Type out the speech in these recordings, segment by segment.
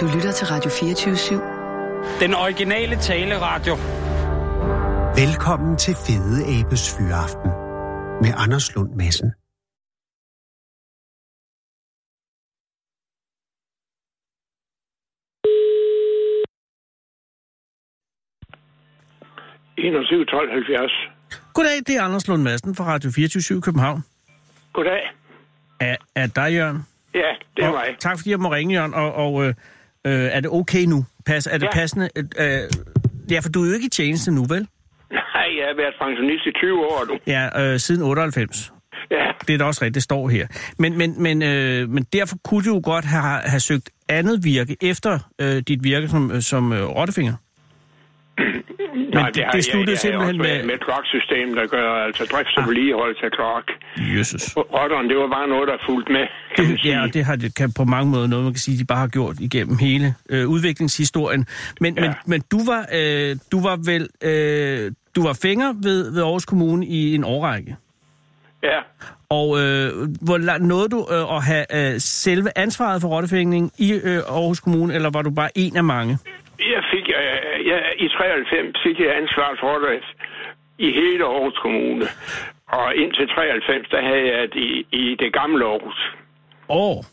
Du lytter til Radio 24-7. Den originale taleradio. Velkommen til Fede Abes Fyraften med Anders Lund Madsen. Goddag, det er Anders Lund Madsen fra Radio 24 København. Goddag. Er, er dig, Jørgen? Ja, det er og, mig. Tak fordi jeg må ringe, Jørgen. Og, og øh, øh, er det okay nu? Pas, er det Ja. passende? Øh, øh, ja, for du er jo ikke i tjeneste nu, vel? Nej, jeg har været pensionist i 20 år nu. Ja, øh, siden 98. Ja, Det er da også rigtigt, det står her. Men, men, men, øh, men derfor kunne du jo godt have, have søgt andet virke efter øh, dit virke som, øh, som øh, rottefinger. Nej, det- det sluttede jeg, simpelthen med- med... med et kloksystem, der gør altså drift og vedligeholdelse af klok. Jesus. Rotteren, det var bare noget, der fulgte med, kan man Det, sige. ja, og det har det kan på mange måder noget, man kan sige, de bare har gjort igennem hele øh, udviklingshistorien. Men. Ja. men, men du var øh, du var vel øh, du var fænger ved, ved Aarhus Kommune i en årrække. ja. Og øh, hvor langt nåede du øh, at have øh, selve ansvaret for rottefængning i øh, Aarhus Kommune, eller var du bare en af mange? Jeg fik, øh, jeg, I 93 fik jeg ansvar for det i hele Aarhus Kommune. Og indtil 93, der havde jeg det i, i det gamle Aarhus. Åh.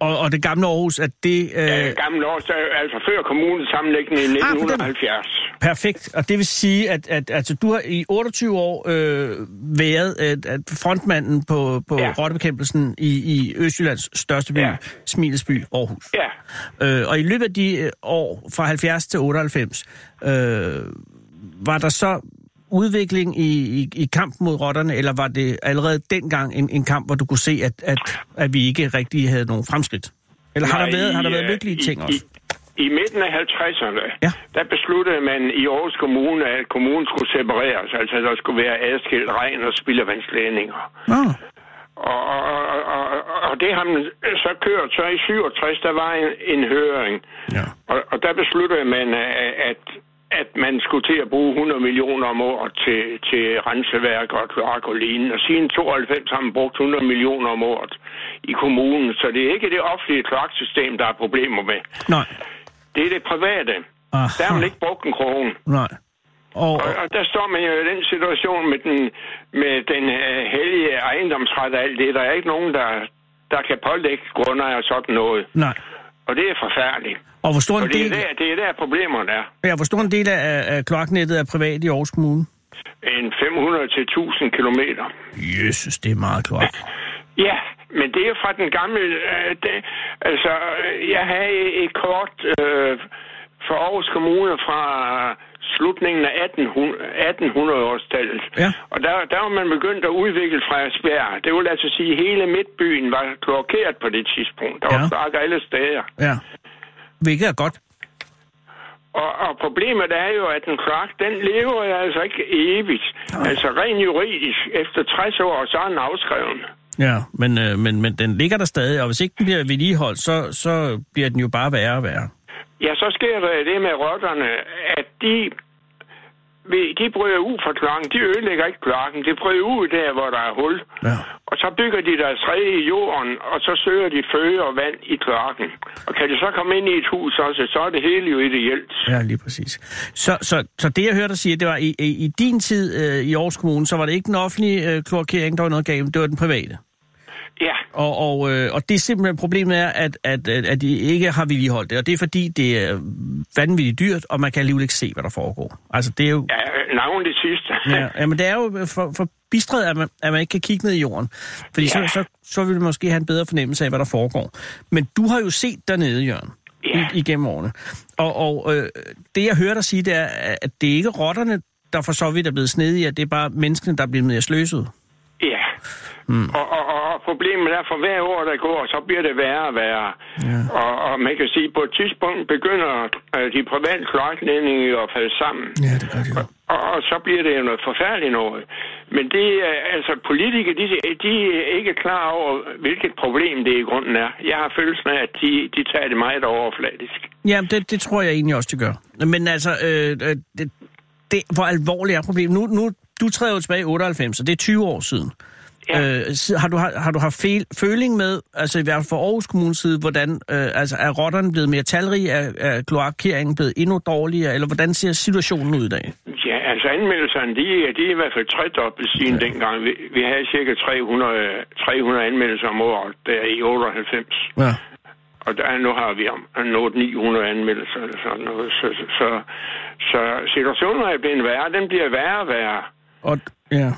Og, og det gamle Aarhus, at det... Øh, Øh, gamle Aarhus, altså før kommunens sammenlægning i Ah, på den- 1970. Perfekt. Og det vil sige, at, at altså, du har i 28 år øh, været at, at frontmanden på, på ja. Ja. rottebekæmpelsen i, i Østjyllands største by, ja. Ja. Smilesby, Aarhus. Ja, Øh, og i løbet af de øh, år, fra 70 til 98, øh, var der så udvikling i, i, i kampen mod rotterne, eller var det allerede dengang en, en kamp, hvor du kunne se, at, at, at vi ikke rigtig havde nogen fremskridt? Eller har der Nej, været, har der været lykkelige i- ting også? I, I midten af 50'erne, Ja. der besluttede man i Aarhus Kommune, at kommunen skulle separeres, altså der skulle være adskilt regn- og spildevandsledninger. Nå, Og, og, og, og, det har man så kørt. Så i 67, der var en, en høring, ja. og, og der besluttede man, at, at man skulle til at bruge 100 millioner om året til, til renseværk og kloak og lignende. Og siden 92 har man brugt 100 millioner om året i kommunen, så det er ikke det offentlige kloaksystem, der er problemer med. Nej. Det er det private. Aha. Der har man ikke brugt en krone. Nej. Og, Og, og der står man jo i den situation med den, med den uh, hellige ejendomsret og alt det. Der er ikke nogen, der, der kan pålægge grundejer sådan noget. nej. Og det er forfærdeligt. Og hvor stor Og en det er del, der, det er der problemerne er. ja, hvor stor en del af, af kloaknettet er privat i Aarhus Kommune? En 500 til 1000 kilometer. Jesus, det er meget kloak. Ja, men det er fra den gamle... Øh, det, altså, øh, jeg havde et kort øh, for Aarhus Kommune fra slutningen af 1800 1800-årstallet. Ja. Og der, der var man begyndt at udvikle Frederiksberg. Det vil altså sige, at hele midtbyen var klokeret på det tidspunkt. Der var Ja. kloakker alle steder. Ja. Hvilket er godt. Og, og problemet er jo, at en kloak, den lever altså ikke evigt. Altså rent juridisk, efter 60 år, så er den afskreven. Ja, men, øh, men, men den ligger der stadig, og hvis ikke den bliver vedligeholdt, så, så bliver den jo bare værre og værre. Ja, så sker der det med rotterne, at de, de bryder ud fra klokken. De ødelægger ikke klokken. De bryder ud der, hvor der er hul. Ja. Og så bygger de deres rede i jorden, og så søger de føde og vand i klokken. Og kan de så komme ind i et hus også, så er det hele jo ideelt. Ja, lige præcis. Så, så, så det, jeg hørte dig sige, det var, i, i, i din tid øh, i Aarhus Kommune, så var det ikke den offentlige øh, kloakering, der var noget galt, det var den private. Ja, Og, og, øh, og det er simpelthen problemet er, at, at, at, at de ikke har vedligeholdt det, og det er fordi, det er vanvittigt dyrt, og man kan alligevel ikke se, hvad der foregår. Altså, det er jo... ja navn det sidste. Ja, jamen det er jo for, for bistret, at man, at man ikke kan kigge ned i jorden. Fordi ja. Så, så, så vil man måske have en bedre fornemmelse af, hvad der foregår. Men du har jo set dernede, Jørgen, Ja. igennem årene. Og, og øh, det, jeg hører dig sige, det er, at det er ikke rotterne, der for så vidt er blevet snedige, at det er bare menneskene, der er blevet mere sløset. Ja. Mm. Og, og, og problemet er, for hver år, der går, så bliver det værre og værre. Ja. Og, og man kan sige, på et tidspunkt begynder øh, de private kloakledninger at falde sammen. Ja, det gør det jo. Og, og så bliver det jo noget forfærdeligt noget. Men det er, altså, politikere, de, de er ikke klar over, hvilket problem det i grunden er. Jeg har følelsen af, at de, de tager det meget overfladisk. Ja, det, det tror jeg egentlig også, det gør. Men altså, øh, øh, det, det, hvor alvorligt er problemet? Nu, nu, du træder jo tilbage i 98, og det er 20 år siden. Ja. Øh, har, du, har, har du haft fel, føling med, altså i hvert fald for Aarhus Kommunes side, hvordan øh, altså, er rotterne blevet mere talrige, er, er kloakkeringen blevet endnu dårligere, eller hvordan ser situationen ud i dag? Ja, altså anmeldelserne, de, er- de er i hvert fald tredoblet siden ja. dengang. Vi, vi havde cirka 300, 300 anmeldelser om året der i 98. Ja. Og der, nu har vi om- nået 900 anmeldelser eller sådan noget. Så, så, så, så situationen er blevet værre. Den bliver værre og værre. Og, ja.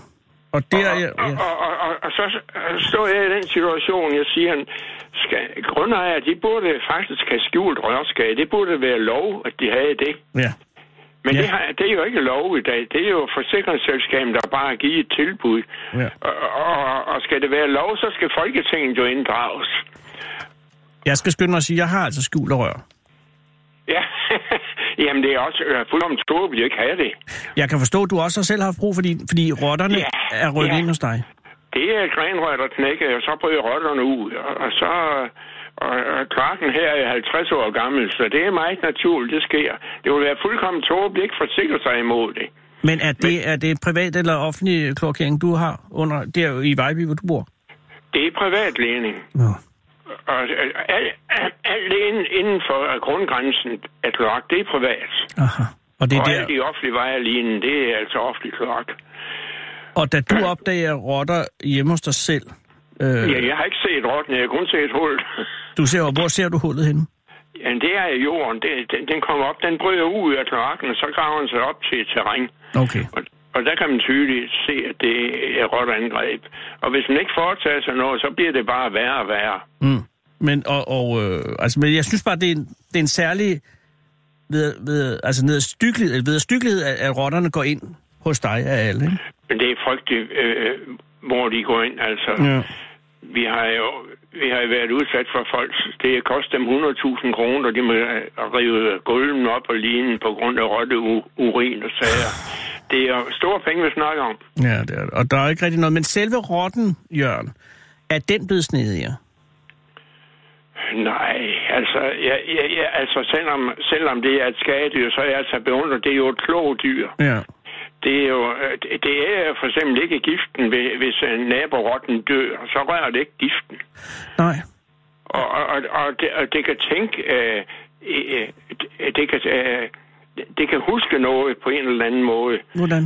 Og der, og, ja, og, og, og, og, og så står jeg i den situation, jeg siger, skal, grundejere, de burde faktisk have skjult rørskab. Det burde være lov, at de havde det. ja. Men Ja. det, har, det er jo ikke lov i dag. Det er jo forsikringsselskabet, der bare har givet et tilbud. Ja. Og, og, og skal det være lov, så skal Folketinget jo inddrages. Jeg skal skynde mig at sige, at jeg har altså skjult rør. Ja, jamen det er også øh, fuldkommen tåbeligt ikke have det. Jeg kan forstå, at du også har selv haft brug, fordi, fordi rotterne Ja, er rykket ja. ind hos dig. Det er et grenrør, der knækker, og så bryder rotterne ud. Og, og så... Og, og klokken her er 50 år gammel, så det er meget naturligt, det sker. Det vil være fuldkommen tåbeligt ikke forsikre sig imod det. Men er det, er det privat eller offentlig kloakering, du har under, der i Vejby, hvor du bor? Det er privatlægning. Ja. Og øh, alt, alt, alt inden, for øh, grundgrænsen af kloak, det er privat. Aha. Og, det er Og der, alle de offentlige veje lignende, det er altså offentlig kloak. og da du opdager rotter hjemme hos dig selv, øh, Ja, jeg har ikke set rotten, jeg har kun set hul. du ser, hvor ser du hullet henne? Ja, det er jorden. Det, den, den kommer op, den bryder ud af kloakken, og så graver den sig op til terræn. Okay. Og, og der kan man tydeligt se, at det er rotteangreb. Og hvis man ikke foretager sig noget, så bliver det bare værre og værre. Mm. Men, og, og, øh, altså, men jeg synes bare, det er en, det er en særlig ved, ved, altså nedstykkelighed, ved at, at rotterne går ind hos dig af alle. Ikke? Men det er frygteligt, øh, hvor de går ind. Altså, Ja. vi har jo vi har været udsat for folk. Det koster dem 100.000 kroner, og de må rive gulven op og lignende på grund af rotte, urin og sager. Det er store penge, vi snakker om. Ja, det er det. Og der er ikke rigtig noget. Men selve rotten, Jørgen, er den blevet snedigere? Nej, altså, ja, ja, ja, altså selvom, selvom det er et skadedyr, så er jeg altså beundret. Det er jo et klogt dyr. Ja. Det er jo øh, det- er for eksempel ikke giften, hvis- øh, naborotten dør. Så rører det ikke giften. Nej. Og, og, og, det, og det kan tænke, øh, øh, det, det, kan, øh, det kan huske noget på en eller anden måde. Hvordan?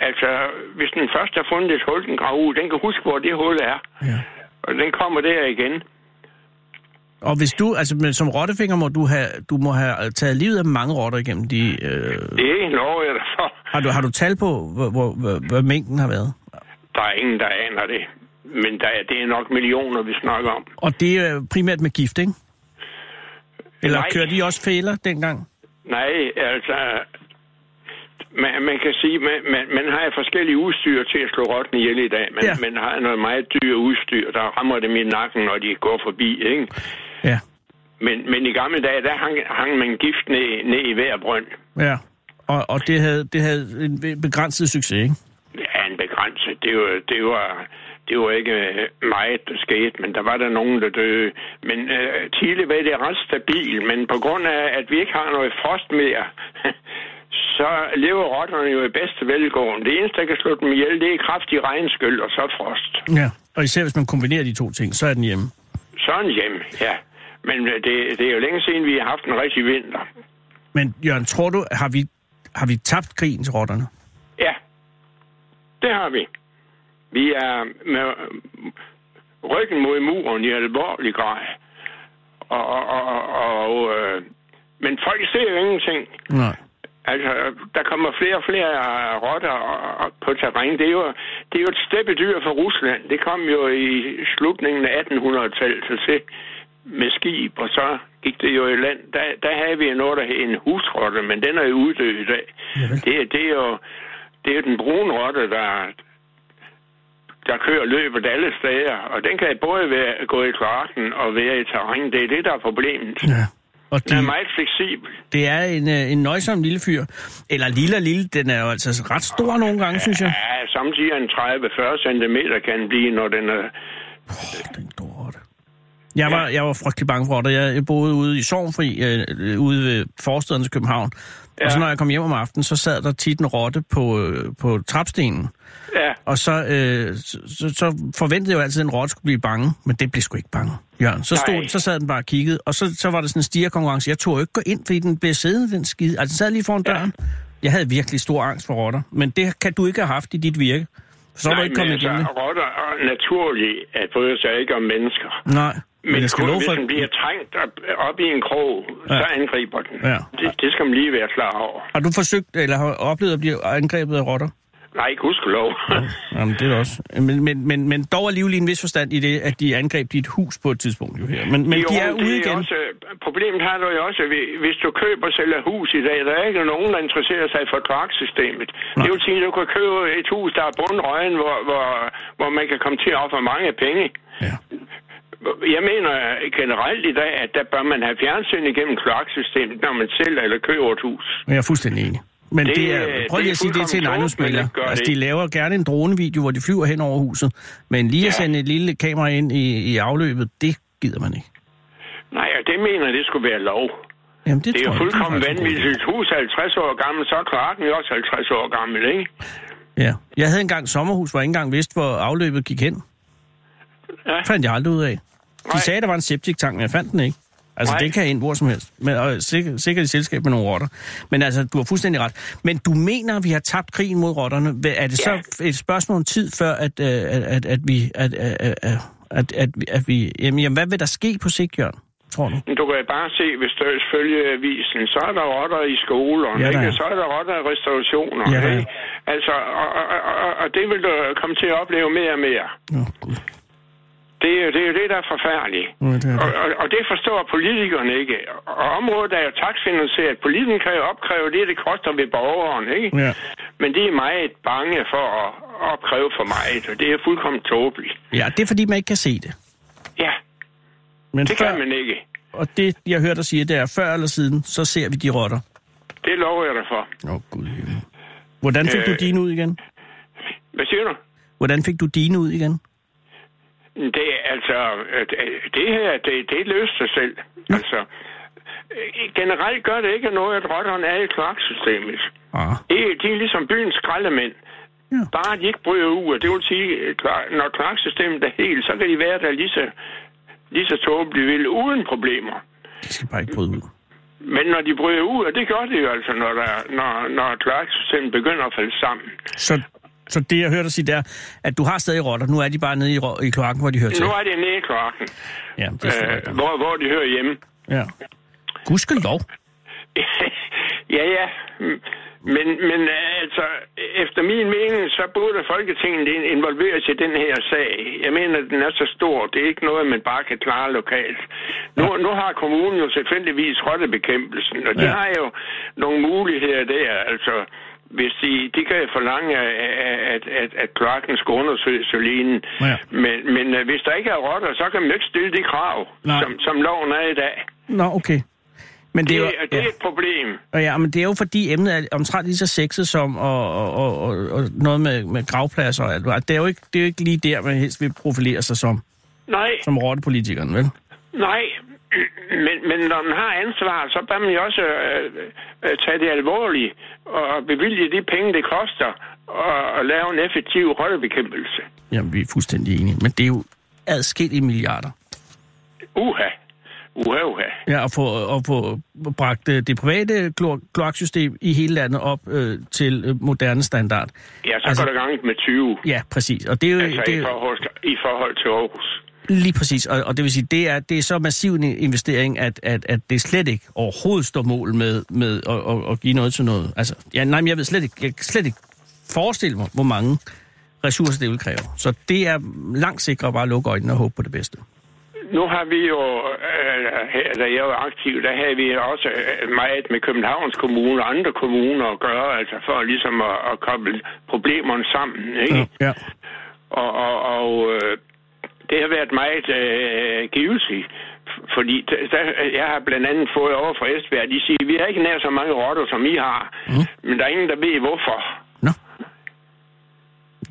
Altså, hvis den først har fundet et hul, den graver ud, den kan huske, hvor det hul er. Ja. Og den kommer der igen. Og hvis du, altså men som rottefinger, må du have, du må have taget livet af mange rotter igennem de... Øh, Det er lover jeg dig for. Har, du, har du tal på, hvor, hvor, hvor, hvor mængden har været? Der er ingen, der aner det. Men der er, det er nok millioner, vi snakker om. Og det er primært med gift, ikke? Eller Nej. kører de også fæler dengang? Nej, altså... Man, man kan sige, man, man, man har forskellige udstyr til at slå rotten ihjel i dag. Man, Ja. man har noget meget dyre udstyr, der rammer dem i nakken, når de går forbi, ikke? Ja. Men, men i gamle dage, der hang, hang man gift ned, ned i hver brønd. Ja. Og, og det, havde, det havde en begrænset succes, ikke? Ja, en begrænset. Det var, det var, det var ikke øh, meget, der skete, men der var der nogen, der døde. Men øh, tidligere var det ret stabil, men på grund af, at vi ikke har noget frost mere, så lever rotterne jo i bedste velgående. Det eneste, der kan slå dem ihjel, det er kraftig regnskyld og så frost. Ja. Og især hvis man kombinerer de to ting, så er den hjemme. Sådan hjem, ja. Men øh, det, det er jo længe siden, vi har haft en rigtig vinter. Men Jørgen, tror du, har vi, har vi tabt krigen til rotterne? Ja, det har vi. Vi er med ryggen mod muren i alvorlig grad. Og, og, og, og, øh, men folk ser jo ingenting. Nej. Altså, der kommer flere og flere rotter på terræn. Det er jo, det er jo et steppedyr fra Rusland. Det kom jo i slutningen af 1800-tallet til se med skib, og så gik det jo i land. Der, der havde vi noget, der hed en husrotte, men den er jo uddød i dag. Det, er- det er jo det er jo den brune rotte, der, der kører løbet alle steder, og den kan både være, gå i kloakken og være i terræn. Det er det, der er problemet. Ja. Og Den er de, meget fleksibel. det er en, øh, en nøjsom lille fyr. Eller lille og lille, den er jo altså ret stor nogle gange, synes jeg. Ja, samtidig en 30-40 cm kan den blive, når den er... Den store rotte. Jeg var, jeg var frygtelig bange for rotter. Jeg boede ude i Sovnfri, øh, ude ved forstaden til København. Ja. Og så når jeg kom hjem om aftenen, så sad der tit en rotte på, øh, på trapstenen. Ja, Og så, øh, så, så, forventede jeg jo altid, at en rotte skulle blive bange, men det blev sgu ikke bange, Jørgen. Så, stod, Nej. så sad den bare og kiggede, og så, så var der sådan en stigerkonkurrence. Jeg tog jo ikke gå ind, fordi den blev siddende, den skide. Altså, den sad lige foran Ja. døren. Jeg havde virkelig stor angst for rotter, men det kan du ikke have haft i dit virke. Så er du Nej, ikke kommet altså, igennem det. rotter er naturligt at bryde sig ikke om mennesker. Nej, men, Men jeg skal kun hvis for... den bliver trængt op, op i en krog, Ja. ja. så angriber den. Ja. Det, det skal man lige være klar over. Har du forsøgt, eller har oplevet at blive angrebet af rotter? Nej, gudskelov. Jamen, det er også. Men, men, men, men dog alligevel i en vis forstand i det, at de angreb dit hus på et tidspunkt jo her. Men, men Jo, de er ude igen. Også, problemet har du jo også, hvis- hvis du køber og sælger hus i dag, der er ikke nogen, der interesserer sig for kloaksystemet. Det vil sige, at du kan købe et hus, der er bundrøgen, hvor, hvor, hvor man kan komme til at ofre mange penge. Ja. Jeg mener generelt i dag, at der bør man have fjernsyn igennem kloaksystemet, når man sælger eller køber et hus. Jeg er fuldstændig enig. Men det, Det, det er, prøv det lige er at sige det til en ejendomsmælder. Altså, det. de laver gerne en dronevideo, hvor de flyver hen over huset. Men lige at Ja. sende et lille kamera ind i, i afløbet, det gider man ikke. Nej, og det mener jeg, det skulle være lov. Jamen, det, Det er jo fuldkommen idé. vanvittigt. Et hus er 50 år gammel, så er kloakken jo også 50 år gammel, ikke? Ja. Jeg havde engang et sommerhus, hvor jeg ikke engang vidste, hvor afløbet gik hen. Ja. Det fandt jeg aldrig ud af. De Nej. sagde, der var en septiktank, men jeg fandt den ikke. Altså, Nej. det kan ind hvor som helst. Men, og sikkert, sikkert i selskab med nogle rotter. Men altså, du har fuldstændig ret. Men du mener, at vi har tabt krigen mod rotterne. Er det så et spørgsmål om tid, før at, øh, at, at, at vi... At, at, at, at, at, vi- at vi jamen, jamen, hvad vil der ske på sigt, Jørgen? Tror du? Du kan bare se, hvis du følger avisen, så er der rotter i skolerne, Ja, ikke? så er der rotter i restaurationer. Ja, ikke? Altså, og, og, og, og det vil du komme til at opleve mere og mere. Åh, Gud. Det er, jo, det er jo det, der er forfærdeligt. Ja, det er det. Og, og, og det forstår politikerne ikke. Og området er jo taksfinansieret. Politikerne kan jo opkræve det, det koster ved borgeren, ikke? Ja. Men de er meget bange for at opkræve for meget, og det er fuldkommen tåbeligt. ja, det er fordi, man ikke kan se det. Ja, Men det før, kan man ikke. Og det, jeg hørte dig sige, det er, før eller siden, så ser vi de rotter. Det lover jeg dig for. Åh, oh, Gud. Hvordan fik øh... du dine ud igen? Hvad siger du? Hvordan fik du dine ud igen? Det altså, øh, det her, det, det løser sig selv. Altså, øh, generelt gør det ikke noget, at rotterne er i kloaksystemet. Ah. Det, de er ligesom byens skraldemænd. Ja. Bare de ikke bryder ud, det vil sige, klar- når kloaksystemet er helt, så kan de være der lige så, lige så tåbeligt vil, uden problemer. De skal bare ikke bryde ud. Men når de bryder ud, og det gør de jo altså, når, der, når, når kloaksystemet begynder at falde sammen. Så, så det, jeg hørte dig sige, det er, at du har stadig rotter. Nu er de bare nede i, i kloakken, hvor de hører til. Nu er det nede i kloakken, Ja, det er øh, hvor, hvor de hører hjemme. Ja. Gudskelov. ja, ja. Men, men øh, altså, efter min mening, så burde Folketinget in- involveres i den her sag. Jeg mener, at den er så stor. Det er ikke noget, man bare kan klare lokalt. Nu, nu har kommunen jo selvfølgeligvis rottebekæmpelsen, og de Ja. har jo nogle muligheder der. Altså, hvis de, de kan forlange, at, at, at, at kloakken skal undersøges alene. Ja. Men, men øh, hvis der ikke er rotter, så kan man ikke stille de krav, Nej. som, som loven er i dag. Nå, okay. Men det Det, er jo, er, det er et problem. ja. ja, men det er jo fordi emnet er omtrent lige så sexet som og, og, og, og, og noget med, med gravpladser og alt. Det er, jo ikke, det er jo ikke lige der, man helst vil profilere sig som, Nej, som rottepolitikeren, vel? nej. Men, men når man har ansvar, så bør man jo også øh, øh, tage det alvorligt og bevilge de penge, det koster og, og lave en effektiv rottebekæmpelse. Jamen, vi er fuldstændig enige. Men det er jo adskillige milliarder. Uha. Uha, uha. Ja, at få, at få bragt øh, det private klo- kloaksystem i hele landet op øh, til øh, moderne standard. Ja, så Altså- går det gang med 20. Ja, præcis. Og det er jo Altså det i forhold, i forhold til Aarhus. Lige præcis. Og, og det vil sige, det er, det er så massiv en investering, at, at, at det slet ikke overhovedet står mål med, med at, at, at give noget til noget. Altså, ja, nej, men jeg ved slet ikke, jeg kan slet ikke forestille mig, hvor mange ressourcer det vil kræve. Så det er langt sikrere bare at lukke øjnene og håbe på det bedste. Nu har vi jo, øh, da jeg var aktiv, der havde vi også øh, meget med Københavns Kommune og andre kommuner at gøre, altså for ligesom at, at koble problemerne sammen, ikke? Ja. Og, og, og øh, det har været meget øh, giveltigt. F- Fordi der, der- jeg har blandt andet fået over fra Esbjerg, de siger, vi har ikke nær så mange rotter, som I har. Mm. Men der er ingen, der ved hvorfor. Nå.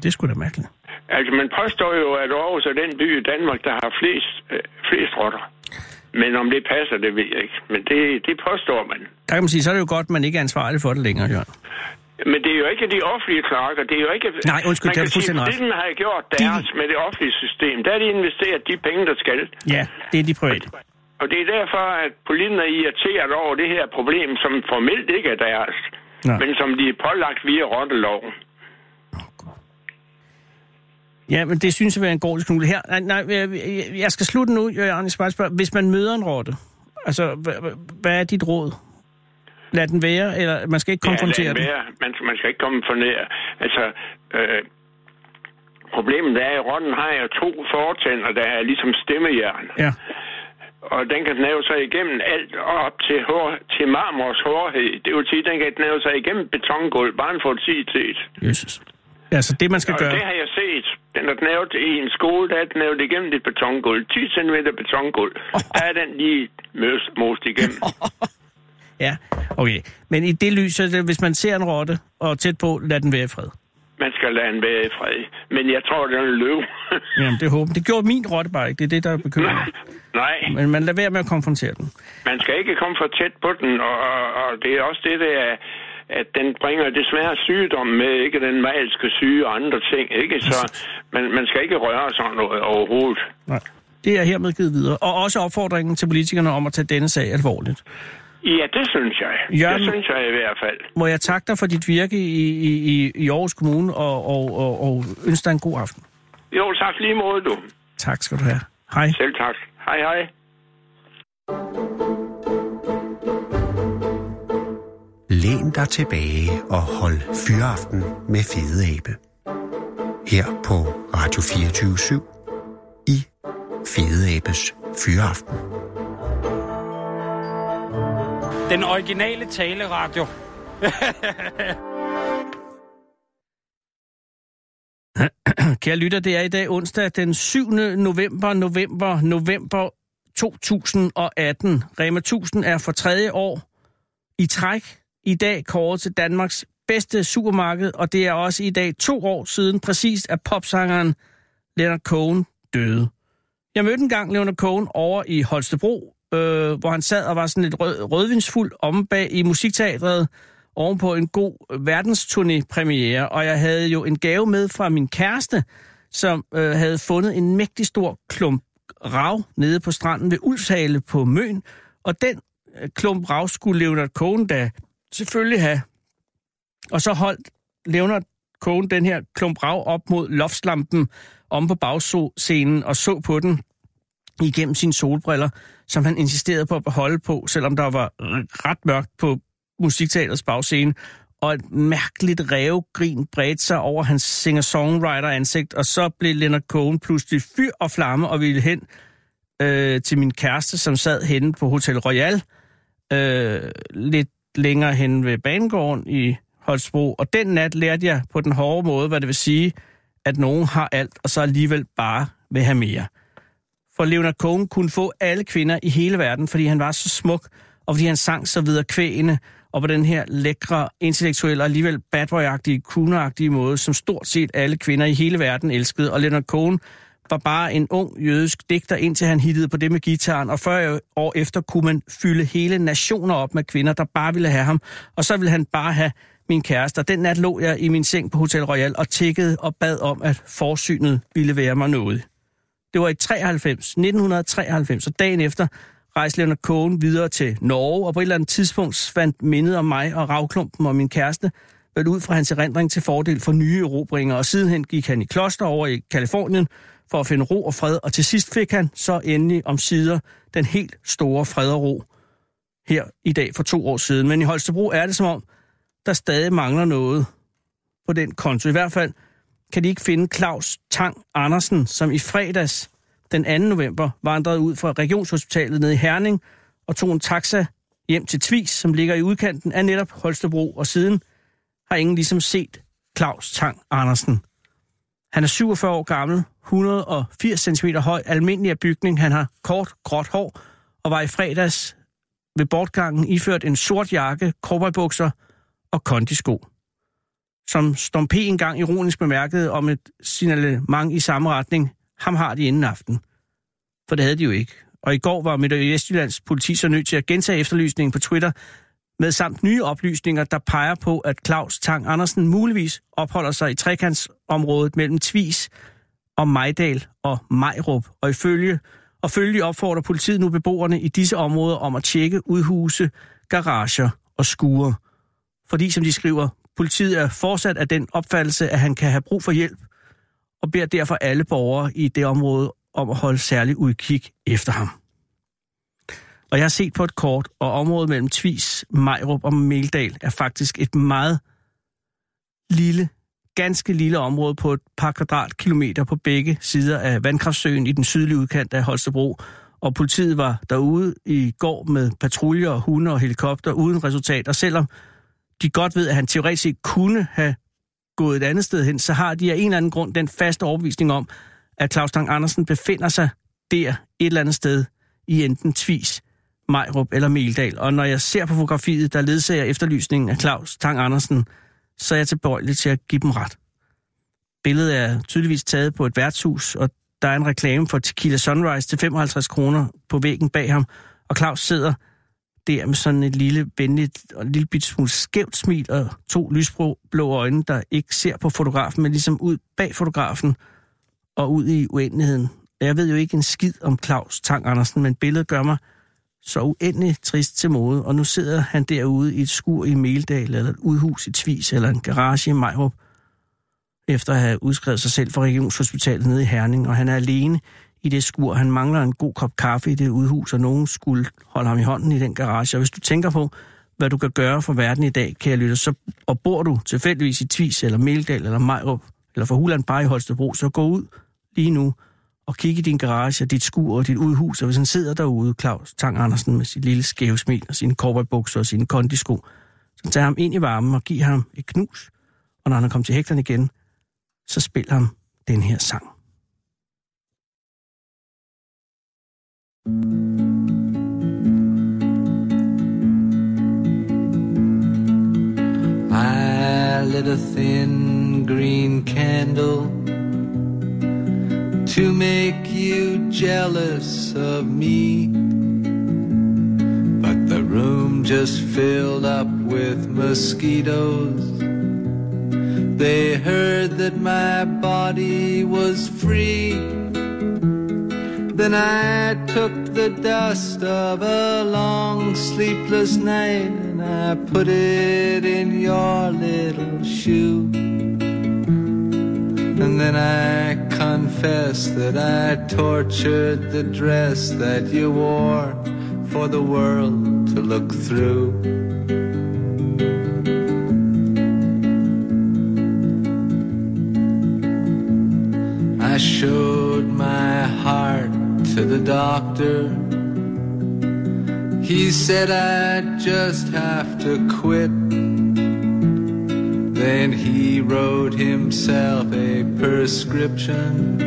Det er sgu da mærkeligt. Altså, man påstår jo, at Aarhus er den by i Danmark, der har flest, øh, flest rotter. Men om det passer, det ved jeg ikke. Men det, det påstår man. Der kan man sige, så er det jo godt, at man ikke er ansvarlig for det længere, Jørgen. Men det er jo ikke de offentlige klager. Det er jo ikke... Nej, undskyld, man det sige, fuldstændig ret. politikken har gjort deres med det offentlige system. Der er de investeret de penge, der skal. Ja, det er de private. Og det er derfor, at politikerne er irriteret over det her problem, som formelt ikke er deres, Nej. men som de er pålagt via rotteloven. Ja, men det synes jeg er en god diskussion. Her, nej, nej, jeg, skal slutte nu, Jørgen. Spørge, hvis man møder en rotte, altså, hvad, hvad er dit råd? Lad den være, eller man skal ikke konfrontere ja, den? være. Man, man skal ikke komme for nær. Altså, øh, problemet er, at rotten har jo to fortænder, der er ligesom stemmejern. Ja. Og den kan knæve sig igennem alt op til, hår, til marmors hårdhed. Det vil sige, at den kan knæve sig igennem betongulv, bare en forudsigelighed. Jesus. Altså, det man skal Og gøre... det har jeg set. Den er knævet i en skole, der er knævet igennem et betongulv. 10 cm betongulv. Der er den lige møs, most igennem. Ja, okay. Men i det lys, så er det, hvis man ser en rotte og tæt på, lad den være i fred. Man skal lade den være i fred. Men jeg tror, den er løv. Jamen, det håber Det gjorde min rotte bare ikke. Det er det, der er bekymrende. Nej, Men man lader være med at konfrontere den. man skal ikke komme for tæt på den, og, og, og det er også det der, at den bringer desværre sygdom med, ikke den malske syge og andre ting, ikke? Så man, man skal ikke røre sådan noget overhovedet. Nej. Det er hermed givet videre. Og også opfordringen til politikerne om at tage denne sag alvorligt. Ja, det synes jeg. Jørgen- Det synes jeg i hvert fald. Må jeg takke dig for dit virke i, i, i- i Aarhus Kommune og, og, og, og ønske dig en god aften. Jo, tak lige måde, du. Tak skal du have. Hej. Selv tak. Hej, hej. Læn dig tilbage og hold fyraften med Fede Abe. Her på Radio 24 i Fede Abes Fyraften. Den originale taleradio. Kære lytter, det er i dag onsdag den 7. november, november, november 2018. Rema 1000 er for tredje år i træk i dag kåret til Danmarks bedste supermarked, og det er også i dag to år siden præcis, at popsangeren Leonard Cohen døde. Jeg mødte engang Leonard Cohen over i Holstebro, øh, hvor han sad og var sådan lidt rød, rødvinsfuld om bag i musikteatret ovenpå en god verdensturné-premiere, og jeg havde jo en gave med fra min kæreste, som øh, havde fundet en mægtig stor klump rav nede på stranden ved Ulshale på Møn, og den øh, klump rav skulle Leonard Cohen da selvfølgelig have. Og så holdt Leonard Cohen den her klump rav op mod loftslampen om på bagscenen og så på den igennem sine solbriller, som han insisterede på at beholde på, selvom der var ret mørkt på musikteaterets bagscene, og et mærkeligt revgrin bredte sig over hans singer-songwriter-ansigt, og så blev Leonard Cohen pludselig fyr og flamme og ville hen øh, til min kæreste, som sad henne på Hotel Royal, øh, lidt længere hen ved banegården i Holstebro. Og den nat lærte jeg på den hårde måde, hvad det vil sige, at nogen har alt, og så alligevel bare vil have mere hvor Leonard Cohen kunne få alle kvinder i hele verden, fordi han var så smuk, og fordi han sang så videre kvægende, og på den her lækre, intellektuelle og alligevel badboy-agtige, crooner måde, som stort set alle kvinder i hele verden elskede. Og Leonard Cohen var bare en ung jødisk digter, indtil han hittede på det med gitaren, og 40 år efter kunne man fylde hele nationer op med kvinder, der bare ville have ham, og så ville han bare have min kæreste. Og den nat lå jeg i min seng på Hotel Royal og tækkede og bad om, at forsynet ville være mig noget. Det var i 93, 1993, og dagen efter rejste Leonard Cohen videre til Norge, og på et eller andet tidspunkt fandt mindet om mig og Ravklumpen og min kæreste vel ud fra hans erindring til fordel for nye erobringer, og sidenhen gik han i kloster over i Kalifornien for at finde ro og fred, og til sidst fik han så endelig om sider den helt store fred og ro her i dag for to år siden. Men i Holstebro er det som om, der stadig mangler noget på den konto. I hvert fald kan de ikke finde Claus Tang Andersen, som i fredags den 2. november vandrede ud fra Regionshospitalet ned i Herning og tog en taxa hjem til Tvis, som ligger i udkanten af netop Holstebro, og siden har ingen ligesom set Claus Tang Andersen. Han er 47 år gammel, 180 cm høj, almindelig af bygning. Han har kort, gråt hår og var i fredags ved bortgangen iført en sort jakke, cowboybukser og kondisko som Storm P. engang ironisk bemærkede om et signalement i samme retning, ham har de inden aften. For det havde de jo ikke. Og i går var Midt- og Vestjyllands politi så nødt til at gentage efterlysningen på Twitter, med samt nye oplysninger, der peger på, at Claus Tang Andersen muligvis opholder sig i trekantsområdet mellem Tvis og Majdal og Majrup. Og ifølge og følge opfordrer politiet nu beboerne i disse områder om at tjekke udhuse, garager og skure. Fordi, som de skriver, politiet er fortsat af den opfattelse, at han kan have brug for hjælp, og beder derfor alle borgere i det område om at holde særlig udkig efter ham. Og jeg har set på et kort, og området mellem Tvis, Majrup og Meldal er faktisk et meget lille, ganske lille område på et par kvadratkilometer på begge sider af Vandkraftsøen i den sydlige udkant af Holstebro. Og politiet var derude i går med patruljer, hunde og helikopter uden resultat. Og selvom de godt ved, at han teoretisk set kunne have gået et andet sted hen, så har de af en eller anden grund den faste overbevisning om, at Claus Tang Andersen befinder sig der et eller andet sted i enten Tvis, Majrup eller Meldal. Og når jeg ser på fotografiet, der ledsager efterlysningen af Claus Tang Andersen, så er jeg tilbøjelig til at give dem ret. Billedet er tydeligvis taget på et værtshus, og der er en reklame for Tequila Sunrise til 55 kroner på væggen bag ham, og Claus sidder der med sådan et lille, venligt og en lille bit smule skævt smil og to lysblå øjne, der ikke ser på fotografen, men ligesom ud bag fotografen og ud i uendeligheden. Jeg ved jo ikke en skid om Claus Tang Andersen, men billedet gør mig så uendelig trist til mode, og nu sidder han derude i et skur i Meldal, eller et udhus i Tvis, eller en garage i Majrup, efter at have udskrevet sig selv fra Regionshospitalet nede i Herning, og han er alene i det skur. Han mangler en god kop kaffe i det udhus, og nogen skulle holde ham i hånden i den garage. Og hvis du tænker på, hvad du kan gøre for verden i dag, kan jeg lytte, så, og bor du tilfældigvis i Tvis, eller Meldal, eller Majrup, eller for Huland bare i Holstebro, så gå ud lige nu og kig i din garage, dit skur og dit udhus, og hvis han sidder derude, Claus Tang Andersen, med sit lille skæve smil og sine cowboybukser og sine kondisko, så tag ham ind i varmen og giv ham et knus, og når han kommer til hægterne igen, så spil ham den her sang. I lit a thin green candle to make you jealous of me. But the room just filled up with mosquitoes. They heard that my body was free. Then I took the dust of a long sleepless night and I put it in your little shoe. And then I confess that I tortured the dress that you wore for the world to look through. I showed my heart to the doctor. He said I'd just have to quit. Then he wrote himself a prescription,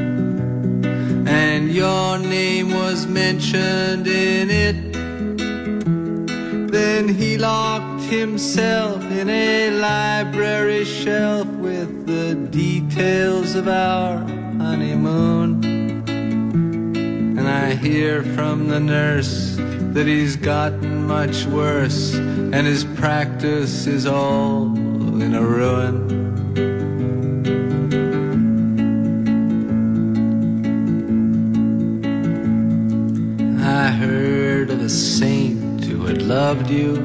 and your name was mentioned in it. Then he locked himself in a library shelf with the details of our honeymoon. And I hear from the nurse that he's gotten much worse, and his practice is all in a ruin. I heard of a saint who had loved you,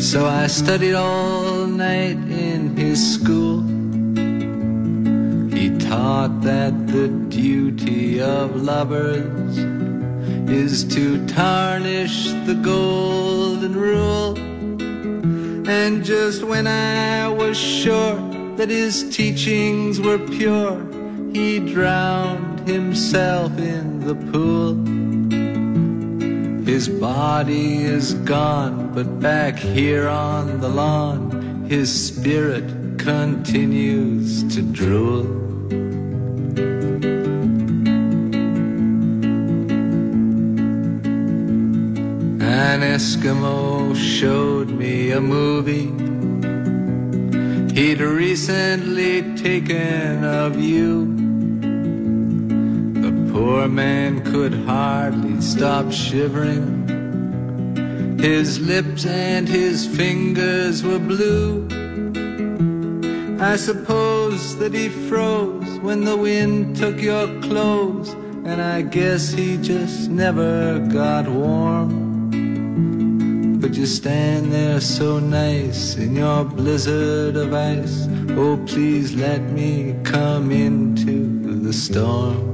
so I studied all night in his school. He taught that the duty of lovers is to tarnish the golden rule. And just when I was sure that his teachings were pure, he drowned himself in the pool. His body is gone, but back here on the lawn, his spirit continues to drool. Eskimo showed me a movie. he'd recently taken of you. The poor man could hardly stop shivering. His lips and his fingers were blue. I suppose that he froze when the wind took your clothes, and I guess he just never got warm. You stand there so nice in your blizzard of ice. Oh, please let me come into the storm.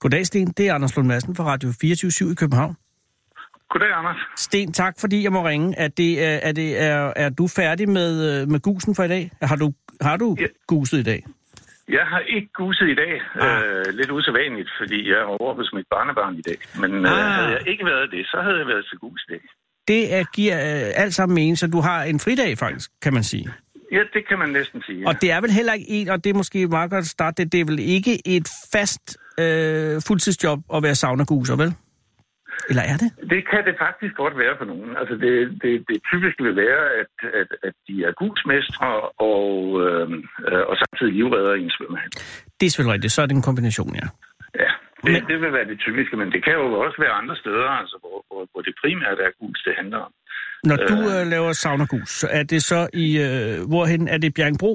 Goddag, Sten. Det er Anders Lund Madsen fra Radio 24 i København. Goddag, Anders. Sten, tak fordi jeg må ringe. Er, det, er, er, det, er, er du færdig med, øh, med gusen for i dag? Har du, har du Ja. guset i dag? Jeg har ikke guset i dag. Ah. Øh, lidt usædvanligt, fordi jeg er over hos mit barnebarn i dag. Men øh, Ah. havde jeg ikke været det, så havde jeg været til gus i dag. Det er, giver øh, alt sammen mening, så du har en fridag faktisk, kan man sige. Ja, det kan man næsten sige. Og det er vel heller ikke en, og det er måske meget godt at starte det, det er vel ikke et fast øh, fuldtidsjob at være saunaguser, vel? Eller er det? Det kan det faktisk godt være for nogen. Altså det, det, det typiske vil være, at, at, at de er gusmestre og, øh, øh, og samtidig livredder i en svømmehal. Det er selvfølgelig rigtigt, så er det en kombination, ja. Ja, det, Men- det vil være det typiske, men det kan jo også være andre steder, altså, hvor, hvor, hvor det primært er gus, det handler om. Når du øh, laver saunagus, så er det så i, øh, hvorhen er det Bjergbro?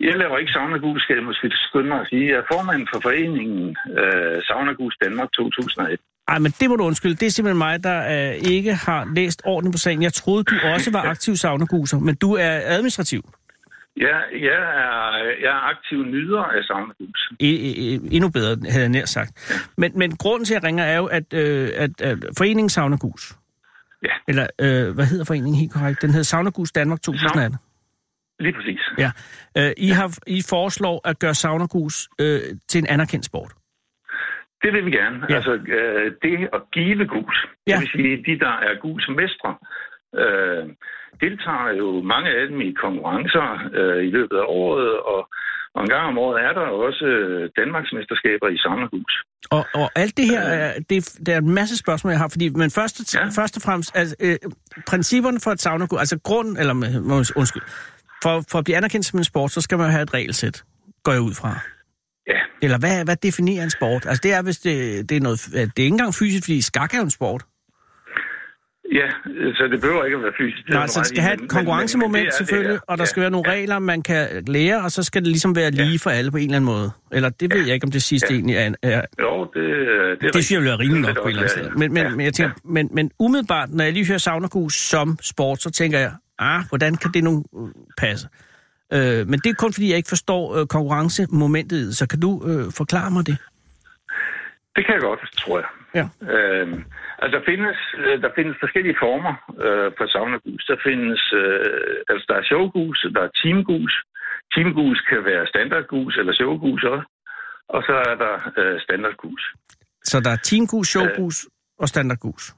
Jeg laver ikke saunagus, skal jeg måske skynde mig at sige. Jeg er formand for foreningen øh, Saunagus Danmark 2001. Ej, men det må du undskylde. Det er simpelthen mig, der øh, ikke har læst ordentligt på sagen. Jeg troede, du også var aktiv saunaguser, men du er administrativ. Jeg, jeg, er, jeg er aktiv nyder af saunagus. E- e- e- endnu bedre, havde jeg nær sagt. Men, men grunden til, at jeg ringer, er jo, at, øh, at, at foreningen Saunagus, Ja. eller øh, hvad hedder foreningen helt korrekt? Den hedder Saunagus Danmark 2018. Lige præcis. Ja. Øh, I, har, I foreslår at gøre saunagus øh, til en anerkendt sport. Det vil vi gerne. Ja. Altså, øh, det at give gus, Ja. det vil sige, de, der er gusmestre, øh, deltager jo mange af dem i konkurrencer øh, i løbet af året, og, og en gang om året er der også øh, Danmarksmesterskaber i saunagus. Og, og alt det her, er, det, der er en masse spørgsmål, jeg har, fordi, men først, ja. Først og fremmest, altså, øh, principperne for et saunagus, altså grunden, eller undskyld, for, for at blive anerkendt som en sport, så skal man jo have et regelsæt, går jeg ud fra. Ja, Eller hvad, hvad definerer en sport? Altså det er, hvis det, det er noget, det er ikke engang fysisk, fordi skak er en sport. Ja så det behøver ikke at være fysisk. Nej, altså det skal have et konkurrencemoment selvfølgelig, og der skal være nogle regler, man kan lære, og så skal det ligesom være lige for alle på en eller anden måde. Eller det ved jeg ikke, om det sidste egentlig er, er Jo, det, det, er Det synes jeg være rimeligt nok Det på et eller også sted. Men, men, ja. men, jeg tænker, men, men umiddelbart, når jeg lige hører saunagus som sport, så tænker jeg, ah, hvordan kan det nu øh, passe? Øh, men det er kun fordi, jeg ikke forstår øh, konkurrencemomentet det. Så kan du øh, forklare mig det? Det kan jeg godt, tror jeg. Ja. Øhm, altså, der findes, øh, der findes forskellige former øh, for saunagus. Der findes, øh, altså der er showgus, der er teamgus. Teamgus kan være standardgus eller showgus også. Og så er der øh, standardgus, Så der er teamgus, showgus og standardgus.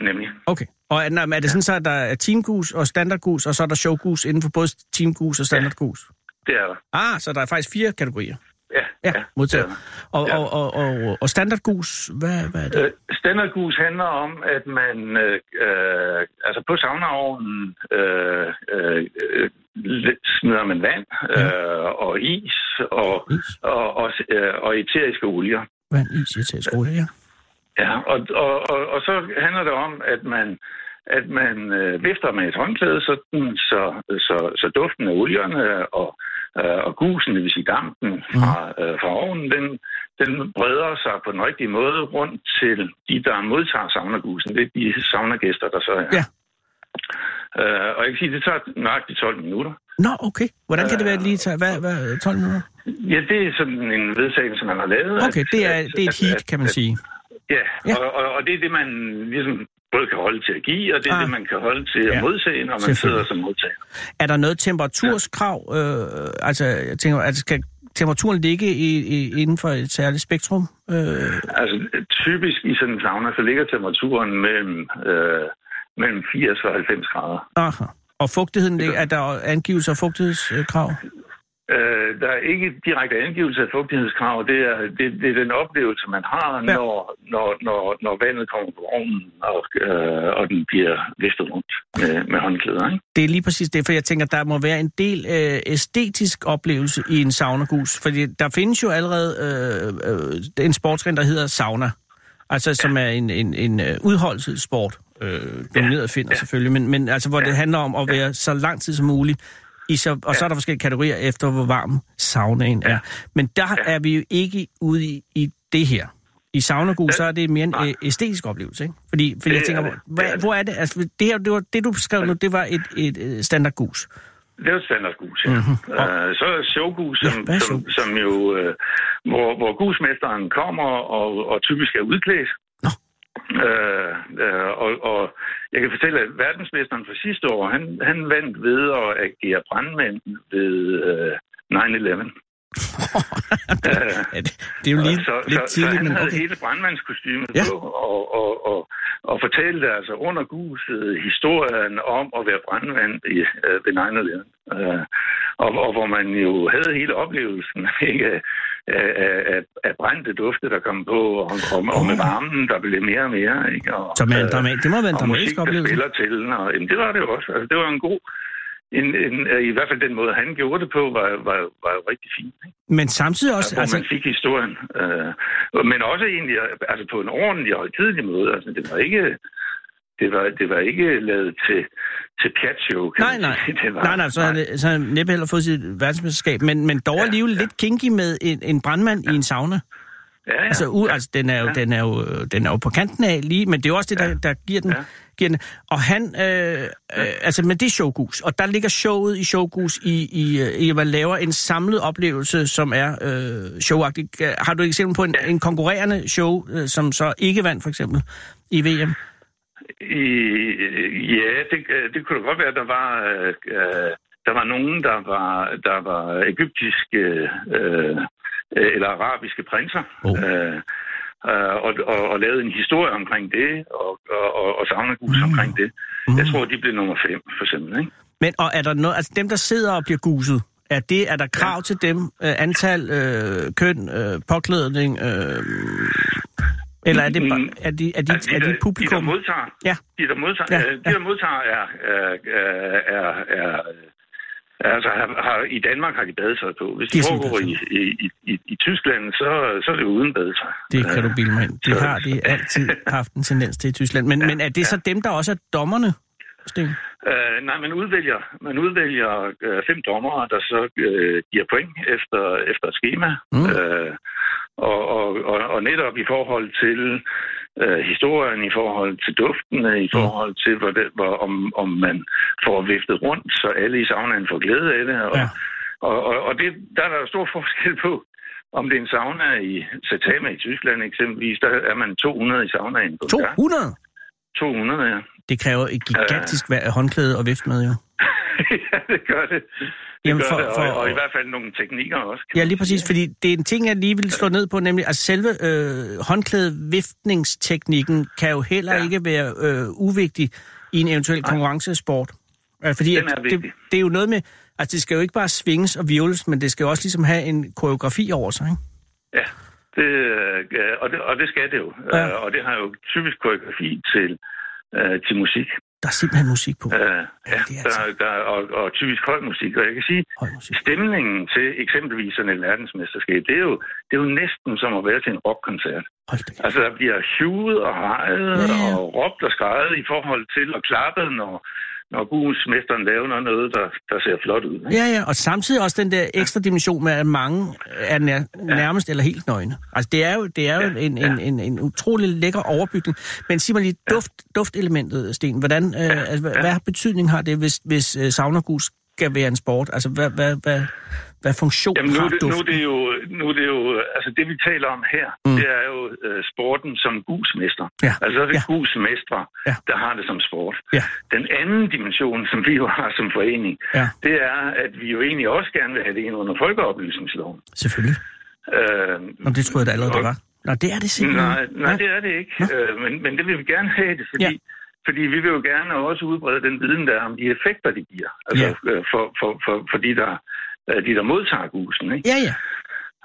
nemlig. Okay. Og er, er det sådan så, at der er teamgus og standardgus, og så er der showgus inden for både teamgus og standardgus? Det er der. Ah, så der er faktisk fire kategorier. Ja, Ja, modtaget. Ja. Og, Ja. og, og, og, og standardgus, hvad, hvad er det? Øh, Standardgus handler om, at man øh, øh, altså på saunaovnen øh, øh, øh, smider man vand øh, og is og, Is. og, og, øh, og eteriske olier. Vand, is, eterisk olie, ja. Ja, og, og, og, og så handler det om, at man at man øh, vifter med et håndklæde, sådan, så, så, så duften af olierne og, øh, og gusen, det vil sige dampen fra, øh, fra ovnen, den, den breder sig på den rigtige måde rundt til de, der modtager saunagusen. Det er de saunagæster, der så er. Ja. Øh, og jeg kan sige, det tager nøjagtigt 12 minutter. Nå, okay. Hvordan kan det være, at lige tager, hvad, hvad, 12 minutter? Ja, det er sådan en vedtagelse, man har lavet. Okay, det er, det er et heat, kan man sige. Ja, Ja. ja. Og, og, og det er det, man ligesom både kan holde til at give, og det er Ah. det, man kan holde til at Ja. modtage, når man sidder som modtager. Er der noget temperaturskrav? Øh, altså, jeg tænker, at skal temperaturen ligge i, i, inden for et særligt spektrum? Øh, Altså, typisk i sådan en sauna, så ligger temperaturen mellem, øh, mellem 80 og 90 grader. aha. Og fugtigheden, er der angivelse af fugtighedskrav? Øh, der er ikke direkte angivelse af fugtighedskrav. Det er, det, det er den oplevelse, man har, Ja. ja. når, når, når, når vandet kommer på ovnen, og, øh, og den bliver viftet rundt med, med håndklæder. Ikke? Det er lige præcis det, for jeg tænker, der må være en del øh, æstetisk oplevelse i en saunagus. Fordi der findes jo allerede øh, øh, en sportsgren, der hedder sauna. Altså, som er en, en, en øh, udholdelsessport. Øh, domineret af finner selvfølgelig, men, men altså, hvor det handler om at være så lang tid som muligt. I så, og så er der forskellige kategorier efter, hvor varm saunaen er. Men der er vi jo ikke ude i, i det her. I saunagus, så er det mere en øh, æstetisk oplevelse, ikke? Fordi, fordi jeg Det tænker, er hvor, det. hvad, Det er det. hvor er det? Altså, det, her, det, var, det du beskrev nu, det var et, et, et standardgus. Det er jo et standardgus, ja. Mm-hmm. Uh, så er showgus, Ja, som, er som, som jo, uh, hvor, hvor gusmesteren kommer og, og typisk er udklædt. Uh, uh, og, og jeg kan fortælle, at verdensmesteren for sidste år, han, han vandt ved at agere brandmand ved uh, 9-11. Ja, det, er jo lige så, lidt så, tidligt, så han men havde okay. hele brandmandskostymet Ja. på, og, og, og, og fortalte altså under guset historien om at være brandmand i, øh, ved 9-11. Øh, og, og hvor man jo havde hele oplevelsen ikke, af, af, brændte dufte, der kom på, og, og, og med varmen, der blev mere og mere. Ikke? Og, Så man, øh, drama, det må være en og dramatisk musik, der oplevelse. spiller til. Og, jamen, det var det også. Altså, det var en god... En, en, I hvert fald den måde, han gjorde det på, var, var, var jo rigtig fint. Ikke? Men samtidig også, hvor altså, man fik historien. Øh, men også egentlig altså på en ordentlig og tidlig måde. Altså, det var ikke... Det var, det var ikke lavet til, til pjatshow, nej, nej. Det var, nej, nej, så har han næppe heller fået sit verdensmesterskab, men, men dog Ja, alligevel ja. lidt kinky med en, en brandmand i en sauna. Ja, ja. Altså, u, altså den, er jo, den, er jo, den er jo på kanten af lige, men det er jo også det, der, der giver, den, Ja. giver den. Og han, øh, øh, altså, men det er showgus, og der ligger showet i showgus i, i, øh, i at man laver en samlet oplevelse, som er øh, showagtig. Har du et eksempel på en, en konkurrerende show, øh, som så ikke vandt, for eksempel, i VM? I, ja, det, det kunne da godt være, at der var, øh, øh, der var nogen, der var, der var egyptiske øh, eller arabiske prinser. Oh. Øh, øh, og, og, og lavede en historie omkring det, og, og, og, savnergus mm. omkring det. Jeg tror, de blev nummer fem, for eksempel. Ikke? Men og er der noget, altså dem, der sidder og bliver guset, er, det, er der krav ja. til dem? Øh, antal, øh, køn, øh, påklædning? Øh, eller er det bare, er de, er de, Altså, er de der- publikum? De, der modtager, Ja. de, der modtager, Ja, ja, de, der modtager er, er, er, er, Altså, har, har, i Danmark har de badetøj på. Hvis De det foregår i, i, i, i Tyskland, så, så er det uden badetøj. Det kan du bilde mig ind. Det så- har de altid haft en tendens til i Tyskland. Men, ja, men er det så dem, der også er dommerne, Sten? Øh, nej, man udvælger, man udvælger øh, fem dommere, der så øh, giver point efter, efter et schema. Mm. Øh, og, og, og, og netop i forhold til øh, historien, i forhold til duftene, i forhold til, hvor det, hvor, om, om man får viftet rundt, så alle i saunaen får glæde af det. Og, Ja. og, og, og det, der er der stor forskel på, om det er en sauna i Satama i Tyskland eksempelvis, der er man 200 i saunaen på en gang. 200? 200, ja. Det kræver et gigantisk øh. håndklæde og vift med, jo. ja, det gør det. Det Jamen, gør for- det, og, for- og i hvert fald nogle teknikker også. Ja, lige præcis, fordi det er en ting, jeg lige vil slå ned på, nemlig at selve øh, håndklædeviftningsteknikken kan jo heller ja. Ikke være øh, uvigtig i en eventuel konkurrencesport. Øh, fordi at det, det er jo noget med, altså det skal jo ikke bare svinges og virvles, men det skal jo også ligesom have en koreografi over sig, ikke? Ja, det, øh, og, det, og det skal det jo. Ja. Ja. Og det har jo typisk koreografi til, øh, til musik. Der er simpelthen musik på. Øh, ja, det er der, altså- der, og, og typisk høj musik. Og jeg kan sige, stemningen til eksempelvis sådan et verdensmesterskab, det er, jo, det er jo næsten som at være til en rockkoncert. Altså, der bliver huet og hejet Ja, ja. og råbt og skrejet i forhold til at klappe, når, når gudsmesteren laver noget, der, der ser flot ud. ikke? Ja, ja, og samtidig også den der ekstra dimension med, at mange er nær, nærmest eller helt nøgne. Altså, det er jo, det er jo Ja, en, en, en, en utrolig lækker overbygning. Men sig mig lige, duft, duftelementet, Sten, hvordan, øh, altså, hvad, ja. hvad betydning har det, hvis, hvis uh, saunagus skal være en sport? Altså, hvad, hvad, hvad, hvad funktion Jamen, nu, har det, nu, er duften? det jo, nu er det jo, altså det vi taler om her, Mm. det er jo uh, sporten som gusmester. Ja, Altså så er det ja. ja. gusmestre, Ja. ja. der har det som sport. Ja. Den anden dimension, som vi jo har som forening, Ja. det er, at vi jo egentlig også gerne vil have det ind under folkeoplysningsloven. Selvfølgelig. Uh, Nå, det tror jeg da allerede, det var. Nå, det er det simpelthen. Nej, nej, det er det ikke. Nå. Øh, men, men det vil vi gerne have det, fordi, Ja. ja. fordi vi vil jo gerne også udbrede den viden, der er om de effekter, de giver. Altså Ja. øh, for, for, for, for de, der, øh, de, der modtager gusen. Ikke? Ja, ja.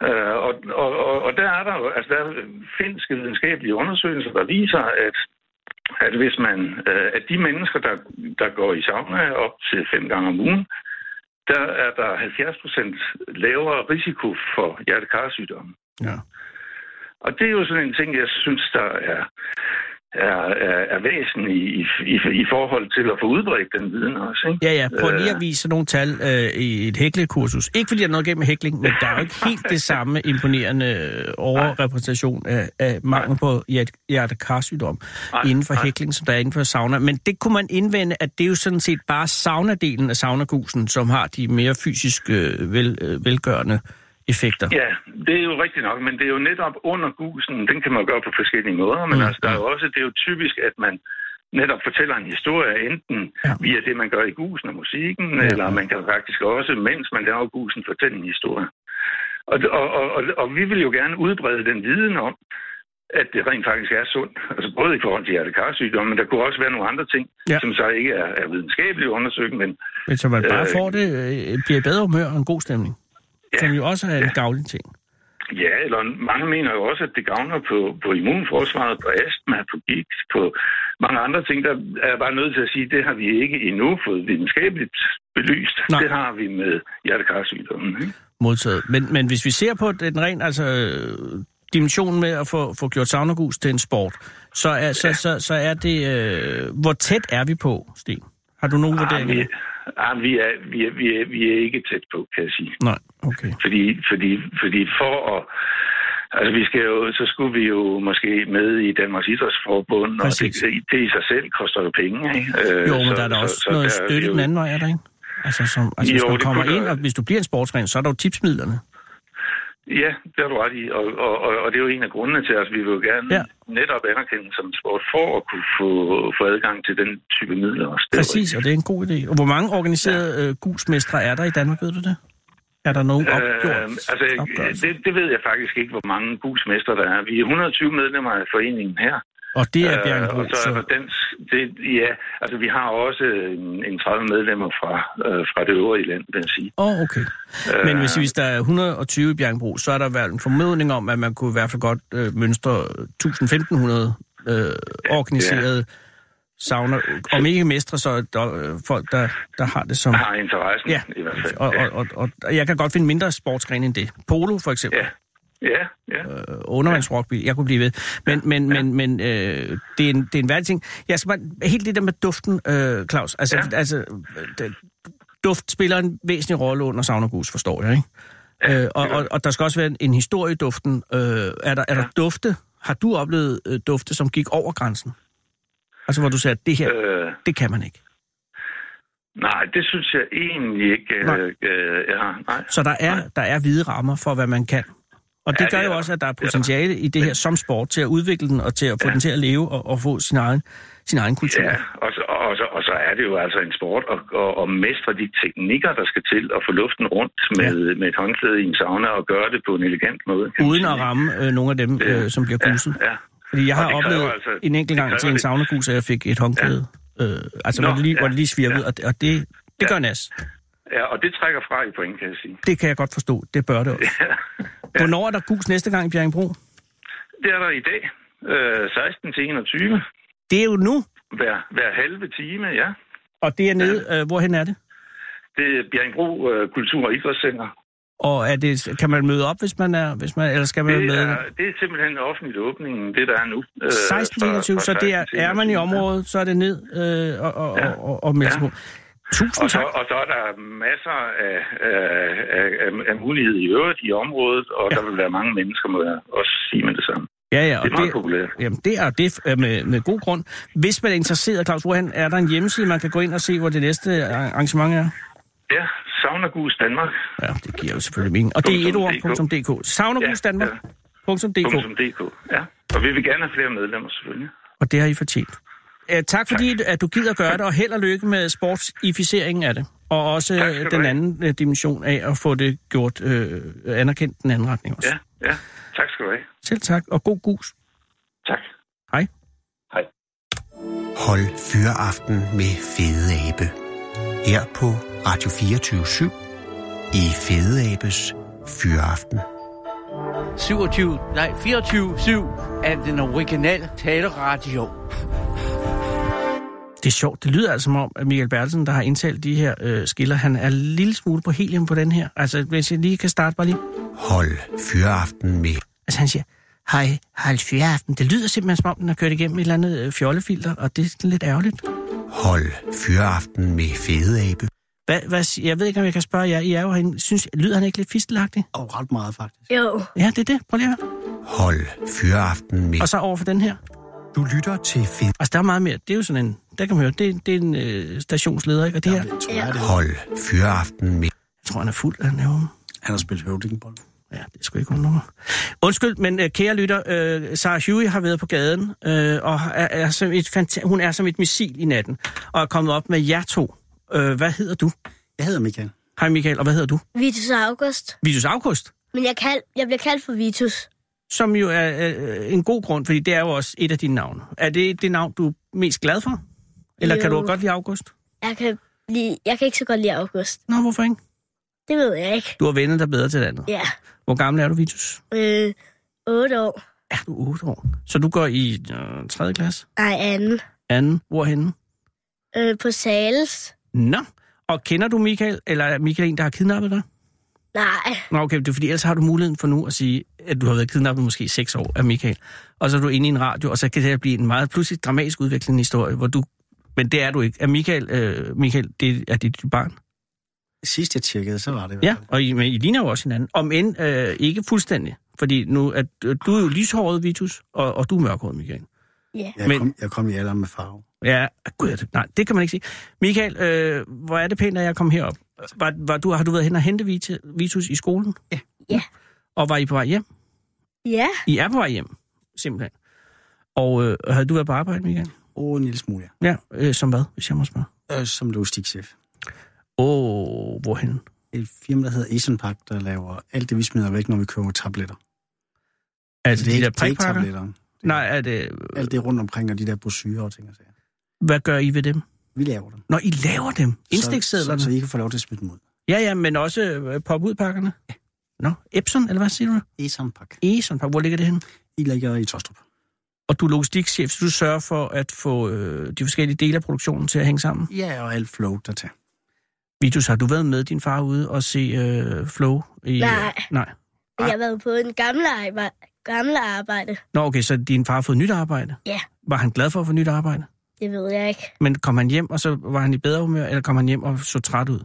Øh, og, og, og, og der er der jo, altså der er finske videnskabelige undersøgelser, der viser, at, at hvis man, øh, at de mennesker, der, der går i sauna op til fem gange om ugen, der er der 70 procent lavere risiko for hjertekarsygdomme. ja. Og det er jo sådan en ting, jeg synes, der er, er, er, er væsentlig i, i, i forhold til at få udbredt den viden også. Ikke? Ja, ja. Prøv lige at Øh. vise nogle tal øh, i et hæklekursus. Ikke fordi der er noget gennem hækling, men der er jo ikke helt det samme imponerende øh, overrepræsentation af, af mangel på hjert- hjertekarsygdom inden for hækling, som der er inden for sauna. Men det kunne man indvende, at det er jo sådan set bare saunadelen af saunagusen, som har de mere fysisk øh, vel, øh, velgørende effekter. Ja, det er jo rigtigt nok, men det er jo netop under gusen, den kan man jo gøre på forskellige måder, men Mm, altså, der er jo også, det er jo typisk, at man netop fortæller en historie, enten Ja. via det, man gør i gusen og musikken, Ja. eller man kan faktisk også, mens man laver gusen, fortælle en historie. Og, og, og, og, vi vil jo gerne udbrede den viden om, at det rent faktisk er sundt. Altså både i forhold til hjertekarsygdomme, men der kunne også være nogle andre ting, Ja. som så ikke er, er videnskabeligt undersøgt, men Men så man bare Øh, får det, øh, bliver bedre humør og en god stemning. Ja. Som jo også er en gavlig ting. Ja, eller mange mener jo også, at det gavner på, på immunforsvaret, på astma, på gigt, på mange andre ting. Der er jeg bare nødt til at sige, at det har vi ikke endnu fået videnskabeligt belyst. Nej. Det har vi med hjertekarsygdommen. Ikke? modtaget. Men, men hvis vi ser på den ren, altså dimensionen med at få, få gjort saunagus til en sport, så er, så, så, så er det, øh, hvor tæt er vi på, Sten? Har du nogen Ah, vurderinger? vi, ah, vi, er, vi, er, vi, er, vi er ikke tæt på, kan jeg sige. Nej, okay. Fordi, fordi, fordi for at... Altså, vi skal jo, så skulle vi jo måske med i Danmarks Idrætsforbund, og det, Præcis. det i sig selv koster jo penge. Ikke? Øh, Jo, men så- der er så- også så noget vi støtte jo- den anden vej, er der ikke? Altså, som, altså Jo, hvis man kommer kunne ind, og hvis du bliver en sportstræner, så er der jo tipsmidlerne. Ja, det har du ret i, og, og, og, og det er jo en af grundene til, at vi vil jo gerne Ja. netop anerkende som sport for at kunne få, få adgang til den type midler også. Præcis, og det er en god idé. Og hvor mange organiserede ja. øh, gusmestre er der i Danmark, ved du det? Er der nogen opgjort? Øh, altså, opgørelse? det, det ved jeg faktisk ikke, hvor mange gusmester der er. Vi er 120 medlemmer af foreningen her. Og det er Øh, Bjergenbro, og så så... den, det, ja, altså vi har også en, en 30 medlemmer fra, øh, fra det øvrige land, vil jeg sige. Åh, oh, okay. Men hvis, hvis der er 120 i Bjergenbro, så er der vel en formodning om, at man kunne i hvert fald godt øh, mønstre 1000-1500 øh, organiserede sauna. Om ikke mestre, så er der øh, folk, der, der har det som... Har interessen Ja, i hvert fald. og, ja. og, og, og, og jeg kan godt finde mindre sportsgrene end det. Polo for eksempel. ja. Ja, ja. øh, undervandsrugby. Jeg kunne blive ved. Men, men, men, men øh, det, er en, det er en værdig ting. Jeg skal bare, helt det der med duften, øh, Claus. Altså, Ja. altså øh, duft spiller en væsentlig rolle under saunagus, forstår jeg, ikke? Øh, og, og, og der skal også være en, en historie i duften. Øh, er, der, er der dufte? Har du oplevet øh, dufte, som gik over grænsen? Altså, hvor du sagde, at det her, Øh, det kan man ikke. nej, det synes jeg egentlig ikke, Nej. øh, øh, jeg har. Nej. Så der er, der er hvide rammer for, hvad man kan. Og det Ja, ja, gør det er jo der. også, at der er potentiale i det her som sport til at udvikle den og til at få ja. Ja. den til at leve og, og få sin egen, sin egen kultur. Ja, og så, og, så, og så er det jo altså en sport at, at, at mestre de teknikker, der skal til at få luften rundt med, ja. med et håndklæde i en sauna og gøre det på en elegant måde. Uden at ramme øh, nogle af dem, øh, som bliver guset. Ja, ja. Fordi jeg har oplevet altså- en enkelt gang til en saunagus, at jeg fik et håndklæde. Øh, altså, Nå, hvor, det lige, ja, hvor det lige svirvede, ja. og, det- og det, det Ja. gør nas. ja, og det trækker fra i point, kan jeg sige. Det kan jeg godt forstå. Det bør det også. Hvornår er der gus næste gang i Bjerringbro? Det er der i dag, øh, 16 til 21. Det er jo nu, Hver, hver halve time, ja. og det er nede, øh, hvorhen er det? Det er Bjerringbro øh, Kultur- og Idrætscenter. Og er det, kan man møde op, hvis man er, hvis man, eller skal man Det med? er, det er simpelthen offentligt åbningen, det der er nu. Øh, 16 fra- 21, fra så det er, 16 til er man i 21, ja. området, så er det ned øh, og, og, Ja. og, og, og Ja. på. Tusind Og så, tak. og så er der masser af, af, af, af, mulighed i øvrigt i området, og Ja. ja. der vil være mange mennesker, må jeg også sige med det samme. Ja, ja, Det og er meget det, populært. jamen, det er det med, med god grund. Hvis man er interesseret, Claus Rohan, er der en hjemmeside, man kan gå ind og se, hvor det næste arrangement er? Ja, Saunagus Danmark. Ja, det giver jo selvfølgelig mening. Og det er et ord, .dk. Savnerhusdanmark.dk. .dk. Ja, og vi vil gerne have flere medlemmer, selvfølgelig. Og det har I fortjent. Uh, tak fordi, at du gider gøre det, og held og lykke med sportsificeringen af det. Og også Tak øh, den have. anden øh, dimension af at få det gjort øh, anerkendt den anden retning også. Ja, ja. Tak skal du have. Selv tak, og god gus. Tak. Hej. Hej. Hold Fyraften med Fede Abe. Her på Radio 24 i Fede Abes Fyraften. 27, nej, 24-7 af den originale taleradio. Det er sjovt. Det lyder altså som om, at Michael Bertelsen, der har indtalt de her øh, skiller, han er en lille smule på helium på den her. Altså, hvis jeg lige kan starte bare lige. Hold Fyraften med Altså, han siger, hej, hej, fyraften. Det lyder simpelthen som om, den har kørt igennem et eller andet øh, fjollefilter, og det er sådan lidt ærgerligt. Hold Fyraften med Fede Abe. Hvad, hvad, jeg ved ikke, om jeg kan spørge jer. I er jo herinde. Synes, lyder han ikke lidt fistelagtig? Og ret meget, faktisk. Jo. Ja, det er det. Prøv lige at høre. Hold Fyraften med... Og så over for den her. Du lytter til Fede... Altså, der er meget mere. Det er jo sådan en... Der kan man høre, det, er- det er en øh, stationsleder, ikke? Og det her, Det tror jeg, det. Hold Fyraften med... jeg tror, han er fuld af nerven. Han har spillet høvdingbold. Ja, det skulle ikke undre. Undskyld, men øh, kære lytter, øh, Sarah Huey har været på gaden, øh, og er, er som et fanta- hun er som et missil i natten, og er kommet op med jer to. Øh, hvad hedder du? Jeg hedder Michael. Hej Michael, og hvad hedder du? Vitus August. Vitus August, Men jeg, kald, jeg bliver kaldt for Vitus. som jo er øh, en god grund, fordi det er jo også et af dine navne. Er det det navn, du er mest glad for? Eller jo. kan du godt lide August? Jeg kan, lide, jeg kan ikke så godt lide August. Nå, hvorfor ikke? Det ved jeg ikke. Du har vendet dig bedre til det andet. Ja. Hvor gammel er du, Vitus? Øh, 8 år. Er du 8 år? Så du går i øh, 3. klasse? Ej, anden. Anden? Hvorhenne? Øh, på Sales. Nå. Og kender du Michael, eller er Michael en, der har kidnappet dig? Nej. Nå, okay, det er fordi, ellers har du muligheden for nu at sige, at du har været kidnappet måske i seks år af Michael. Og så er du inde i en radio, og så kan det blive en meget pludselig dramatisk udviklende historie, hvor du... Men det er du ikke. Er Michael, øh, Michael det er dit barn? Sidst jeg tjekkede, så var det Ja, og I, men I ligner jo også hinanden. Om end øh, ikke fuldstændig. Fordi nu at, øh, du er jo lyshåret, Vitus, og, og du er mørkhåret, Michael. Ja. Jeg, Men- kom, jeg kom i alderen med farve. Ja, gud, er det- nej, det kan man ikke sige. Michael, øh, hvor er det pænt, at jeg kom herop. Var, var du, har du været hen og hente Vit- Vitus i skolen? Ja. Ja. Og var I på vej hjem? Ja. I er på vej hjem, simpelthen. Og øh, havde du været på arbejde, Michael? Og en lille smule, ja. Ja, øh, som hvad, hvis jeg må spørge? Øh, som logistikchef. Åh, oh, hvorhen? Et firma, der hedder Asian der laver alt det, vi smider væk, når vi køber tabletter. Altså det de ikke, der er prikpakker? Nej, er det, Alt det rundt omkring, og de der brosyrer og ting og sager. hvad gør I ved dem? Vi laver dem. Når I laver dem? Så, Indstiksedlerne? så, så I kan få lov til at smide dem ud. Ja, ja, men også øh, pop-ud-pakkerne? Ja. Nå, Epson, eller hvad siger du? Asian Pack. Eson, hvor ligger det henne? I ligger i Tostrup. Og du er logistikchef, så du sørger for at få øh, de forskellige dele af produktionen til at hænge sammen? Ja, og alt flow der til. Vitus, har du været med din far ude og se øh, Flow? I, Nej. Øh, nej. Jeg har været på en gamle arbejde. Gamle arbejde. Nå, okay, så din far har fået nyt arbejde? Ja. Var han glad for at få nyt arbejde? Det ved jeg ikke. Men kom han hjem, og så var han i bedre humør, eller kom han hjem og så træt ud?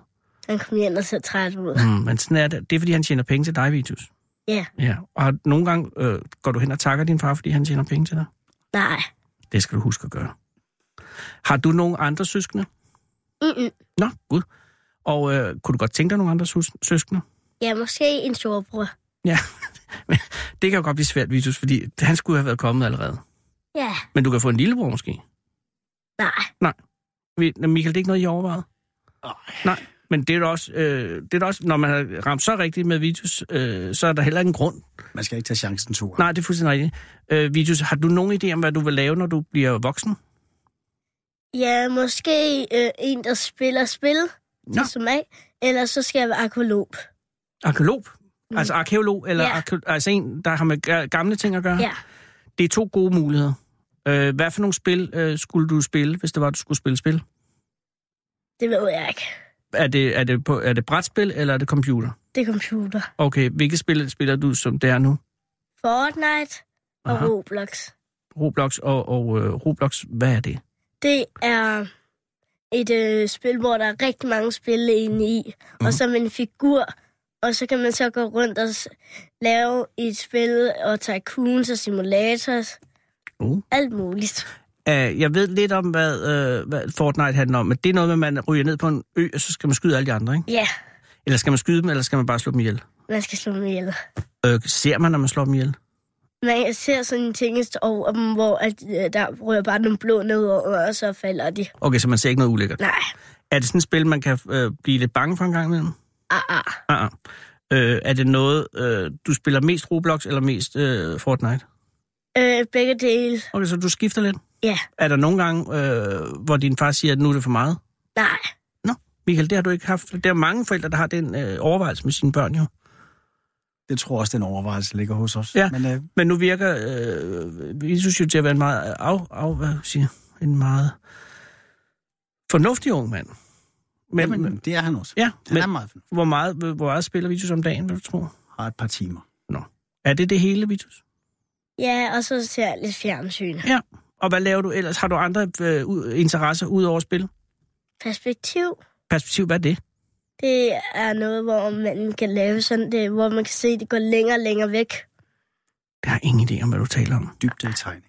Han kom hjem og så træt ud. Mm, men sådan er det. Det er, fordi han tjener penge til dig, Vitus. Ja. Ja. Og nogle gange øh, går du hen og takker din far, fordi han tjener penge til dig? Nej. Det skal du huske at gøre. Har du nogle andre søskende? Mm-mm. Nå, gud. Og øh, kunne du godt tænke dig nogle andre søs- søskende? Ja, måske en storbror. Ja, men det kan jo godt blive svært, Vitus, fordi han skulle have været kommet allerede. Ja. Men du kan få en lillebror måske. Nej. Vi- Nå, Michael, det er ikke noget, I overvejet? Nej. Men det er da også, øh, det er da også, når man har ramt så rigtigt med Vitus, øh, så er der heller ingen grund. Man skal ikke tage chancen to. Nej, det er fuldstændig rigtigt. Øh, Vitus, har du nogen idé om, hvad du vil lave, når du bliver voksen? Ja, måske øh, en, der spiller spil Nå. til som af. Eller så skal jeg være arkeolog. Arkeolog? Altså arkeolog, eller Ja. arke- altså en, der har med ga- gamle ting at gøre? Ja. Det er to gode muligheder. Øh, hvad for nogle spil øh, skulle du spille, hvis det var, du skulle spille spil? Det ved jeg ikke. Er det, er det, på, er det brætspil, eller er det computer? Det er computer. Okay, hvilke spil spiller du, som det er nu? Fortnite og Aha. Roblox. Roblox og, og øh, Roblox, hvad er det? Det er et øh, spil, hvor der er rigtig mange spil inde i. Mm. Og så med en figur. Og så kan man så gå rundt og lave et spil og tycoons og simulators. Uh. Alt muligt. Uh, jeg ved lidt om, hvad, øh, hvad Fortnite handler om, men det er noget med, at man ryger ned på en ø, og så skal man skyde alle de andre, ikke? Ja, Eller skal man skyde dem, eller skal man bare slå dem ihjel? man skal slå dem ihjel. Øh, ser man, når man slår dem ihjel? Man ser sådan en ting over dem, hvor at, øh, der rører bare nogle blå nedover, og så falder de. Okay, så man ser ikke noget ulækkert. Nej, Er det sådan et spil, man kan øh, blive lidt bange for en gang imellem? ah, ah. Ah, ah. Øh, er det noget, øh, du spiller mest Roblox eller mest øh, Fortnite? Øh, begge dele. Okay, så du skifter lidt? Ja, Er der nogle gange, øh, hvor din far siger, at nu er det for meget? nej. Nå, Michael, det har du ikke haft. Der er mange forældre, der har den øh, overvejelse med sine børn jo. Det tror jeg også, den overvejelse ligger hos os. Ja. Men øh, Men nu virker øh, Jesus jo til at være en meget, af, af, hvad siger, en meget fornuftig ung mand. Men, jamen, men det er han også. ja, Han men er meget hvor meget, hvor meget spiller Vitus om dagen, vil du tro? Har et par timer. Er det det hele, Vitus? Ja, og så ser jeg lidt fjernsyn. Ja. Og hvad laver du ellers? Har du andre øh, ud- interesser ud over spil? Perspektiv, Perspektiv, hvad er det? det er noget, hvor man kan lave sådan det, hvor man kan se, at det går længere og længere væk. Jeg har ingen idé om, hvad du taler om. Dybde i tegninger.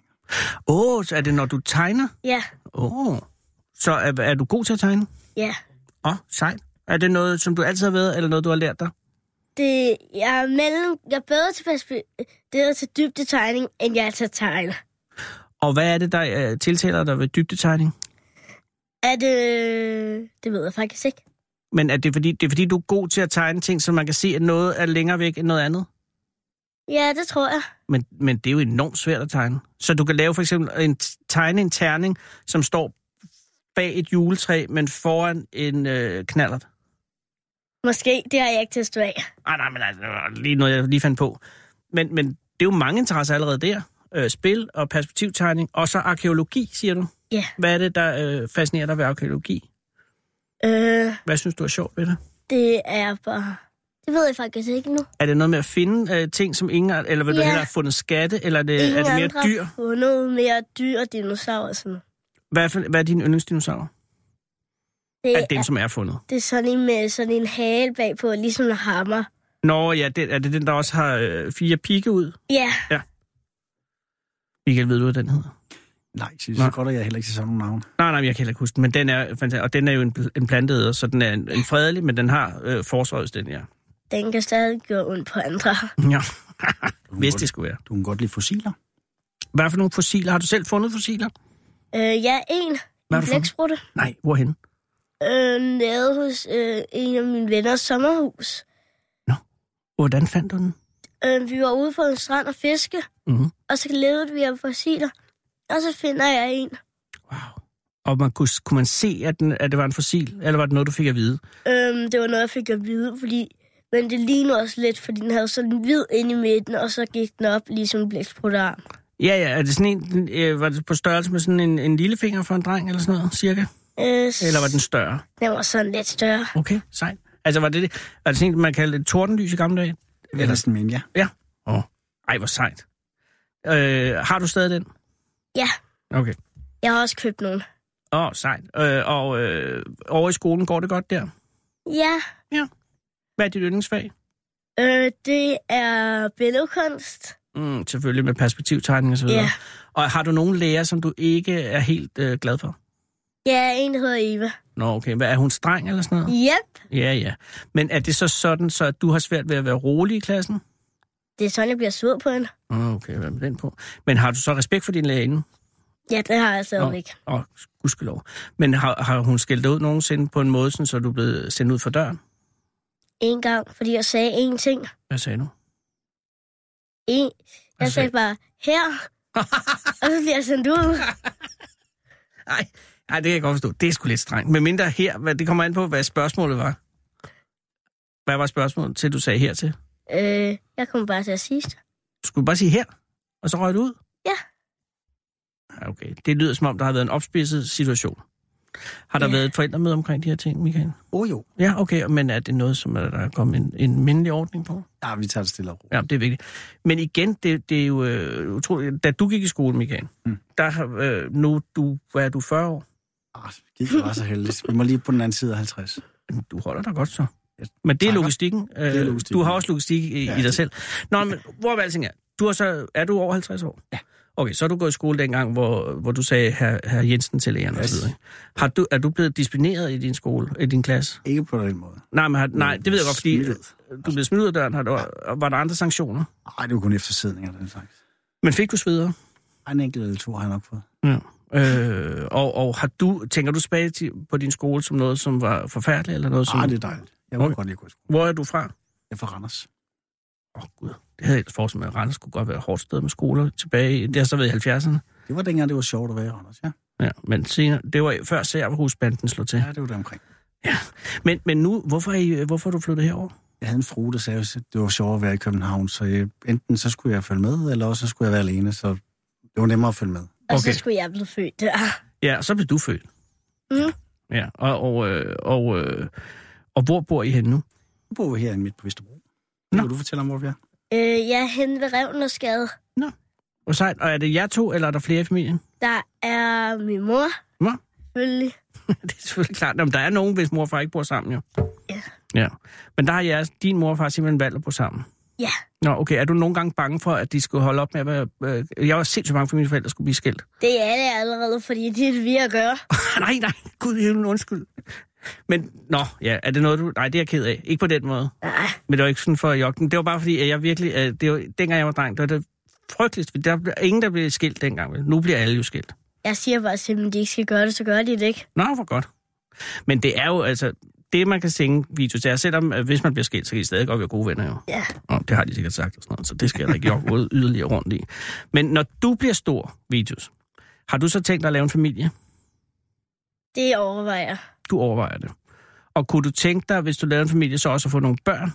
Åh, oh, så er det, når du tegner? Ja, Åh. Oh. Så er, er du god til at tegne? ja. Åh, oh, sejt. Er det noget, som du altid har været, eller noget, du har lært dig? Det, jeg, er mellem, jeg er bedre til, perspe- det er til dybdetegning, end jeg er til at tegne. Og hvad er det, der øh, tiltaler dig ved dybdetegning? Er det... Det ved jeg faktisk ikke. Men er det fordi, det er fordi, du er god til at tegne ting, så man kan se, at noget er længere væk end noget andet? Ja, det tror jeg. Men, men det er jo enormt svært at tegne. Så du kan lave for eksempel en, tegne en terning, som står bag et juletræ, men foran en øh, knallert. Måske, det har jeg ikke testet af. Ah, nej, men altså, lige noget, jeg lige fandt på. Men, men det er jo mange interesser allerede der. Øh, spil og perspektivtegning, og så arkeologi, siger du. Ja. Hvad er det, der øh, fascinerer dig ved arkeologi? Øh, Hvad synes du er sjovt ved det? det er bare... Det ved jeg faktisk ikke nu. Er det noget med at finde øh, ting, som ingen... er- Eller vil du Ja. hellere have fundet skatte, eller er det, Ingen er det mere andre dyr? har fundet mere dyr og dinosaurer og sådan noget. Hvad er, for, hvad er din yndlingsdinosaur? Det, Er den, er, som er fundet? det er sådan en med sådan en hale bagpå, ligesom en hammer. Nå ja, det, er det den, der også har øh, fire pigge ud? Ja, Michael, ved du, hvad den hedder? Nej, så, Nå. så godt er jeg heller ikke til sådan nogle navn. Nej, nej, jeg kan heller ikke huske den, men den er fantastisk. Og den er jo en, en planteæder, så den er en, en fredelig, men den har øh, forsvaret, den her. den kan stadig gøre ondt på andre. Ja, Du hvis det skulle være. godt, du kan godt lide fossiler. Hvad for nogle fossiler? Har du selv fundet fossiler? Øh, ja, en. Hvad har En blæksprutte. Nej, hvorhen? Øh, nede hos øh, en af mine venners sommerhus. Hvordan fandt du den? Øh, vi var ude på en strand og fiske, Mm-hmm. og så levede vi af fossiler. Og så finder jeg en. Wow. Og man kunne, kunne man se, at, den, at det var en fossil, eller var det noget, du fik at vide? Øhm, det var noget, jeg fik at vide, fordi... Men det lignede også lidt, fordi den havde sådan en hvid inde i midten, og så gik den op ligesom en blæksprutarm. Ja, ja, er det sådan en, øh, var det på størrelse med sådan en, en lillefinger for en dreng, eller sådan noget, cirka? Øh, Eller var den større? Den var sådan lidt større. Okay, sejt. Altså, var det, det var det sådan man kaldte et tordenlys i gamle dage? Eller sådan en, ja. Ja. Åh, oh. ej, hvor sejt. Øh, har du stadig den? Ja, Okay. jeg har også købt nogle. Åh, oh, sejt. Øh, og øh, over i skolen går det godt der? Ja, Hvad er dit yndlingsfag? øh, det er billedkunst. Mm, selvfølgelig med perspektivtegning og så videre. Ja. Og har du nogen lærer, som du ikke er helt øh, glad for? Ja, en der hedder Eva. Nå, okay. Hvad, er hun streng eller sådan noget? Yep, Ja, ja. Men er det så sådan, så at du har svært ved at være rolig i klassen? det er sådan, jeg bliver sur på hende. Okay, hvad med den på? Men har du så respekt for din lærerinde? Ja, det har jeg stadigvæk. Åh, oh, gudskelov. Men har, har hun skældt ud nogensinde på en måde, sådan, så du er blevet sendt ud for døren? En gang, fordi jeg sagde én ting. Hvad sagde du? En. Jeg sagde bare, her. og så bliver jeg sendt ud. Nej, nej, det kan jeg godt forstå. Det er sgu lidt strengt. Men mindre her, hvad, det kommer an på, hvad spørgsmålet var. Hvad var spørgsmålet til, du sagde hertil? Øh, jeg kommer bare til at sidst. Du skulle bare sige her, og så røg du ud? Ja. Ja, Okay, det lyder som om, der har været en opspidset situation. Har der Ja. været et forældremøde omkring de her ting, Michael? Åh oh, jo. Ja, okay, men er det noget, som er, der er kommet en, en mindelig ordning på? Ja, vi tager det stille og roligt. Ja, det er vigtigt. Men igen, det, det er jo øh, utroligt. Da du gik i skole, Michael, mm. Der har, øh, nu, du, hvad er du, 40 år? Ah, gik det var så heldigt. Vi må lige på den anden side af 50. Du holder dig godt så. Men det er logistikken. Øh, er logistikken. Du har også logistik i, Ja, i dig det- selv. Nå, men hvor er alting er? Du er, så, er du over 50 år? Ja. Okay, så er du gået i skole dengang, hvor, hvor du sagde herr, herr Jensen til læreren og Yes. videre. Har du, er du blevet disciplineret i din skole, i din klasse? Ikke på den måde. Nej, men har, nej, det ved jeg godt, fordi Smidt du blev smidt ud af døren. Har du, var der andre sanktioner? Nej, det var kun efter sidninger, den slags. Men fik du sveder? Ej, En enkelt eller to har jeg nok fået. Ja. Øh, og, og har du, tænker du tilbage til, på din skole som noget, som var forfærdeligt, eller noget, som... Ah, det er dejligt. Jeg må Okay. godt lide at. Hvor er du fra? Jeg er fra Randers. Åh, oh, gud. Det havde jeg ellers forestillet mig, at Randers skulle godt være et hårdt sted med skoler tilbage. i- Det har så været i 70'erne. Det var dengang, det var sjovt at være i Randers, ja. Ja, men senere, det var før Serverhusbanden slog til. Ja, det var der omkring. Men, men nu, hvorfor er, I, hvorfor er du flyttet herover? Jeg havde en frue, der sagde, at det var sjovt at være i København, så jeg, enten så skulle jeg følge med, eller også så skulle jeg være alene, så det var nemmere at følge med. Og Okay. så skulle jeg blive født der. Ja, så blev du født. Mm. Ja, og, og, øh, og, øh, og hvor bor I henne nu? Nu bor herinde midt på Vesterbro. Nå. Kan du fortælle om, hvor vi er? Øh, jeg er henne ved Revnersgade. Hvor sejt. Og er det jer to, eller er der flere i familien? Der er min mor. Nå. Selvfølgelig. det er selvfølgelig klart. Jamen, der er nogen, hvis mor og far ikke bor sammen, jo. Ja. Ja. Men der har jeres, din mor og far simpelthen valgt at bo sammen. Ja. Nå, okay. Er du nogle gange bange for, at de skulle holde op med at være... Øh, jeg var sindssygt bange for, at mine forældre skulle blive skilt. Det er det allerede, fordi det er det, vi at gøre. nej, nej. Gud, det er undskyld. Men, nå, ja, er det noget, du... Nej, det er jeg ked af. Ikke på den måde. Nej. Men det var ikke sådan for joggen. Det var bare fordi, at jeg virkelig... Øh, det var, dengang jeg var dreng, det var det frygteligst. Der blev ingen, der blev skilt dengang. vel? Nu bliver alle jo skilt. Jeg siger bare simpelthen, at de ikke skal gøre det, så gør de det ikke. Nå, hvor godt. Men det er jo altså... Det, man kan synge videos, det er, selvom at hvis man bliver skilt, så kan I stadig godt være gode venner, jo. Ja. Og det har de sikkert sagt og sådan noget, så det skal jeg da ikke jogge yderligere rundt i. Men når du bliver stor, videos, har du så tænkt dig at lave en familie? Det overvejer. Du overvejer det. Og kunne du tænke dig, hvis du lavede en familie, så også at få nogle børn?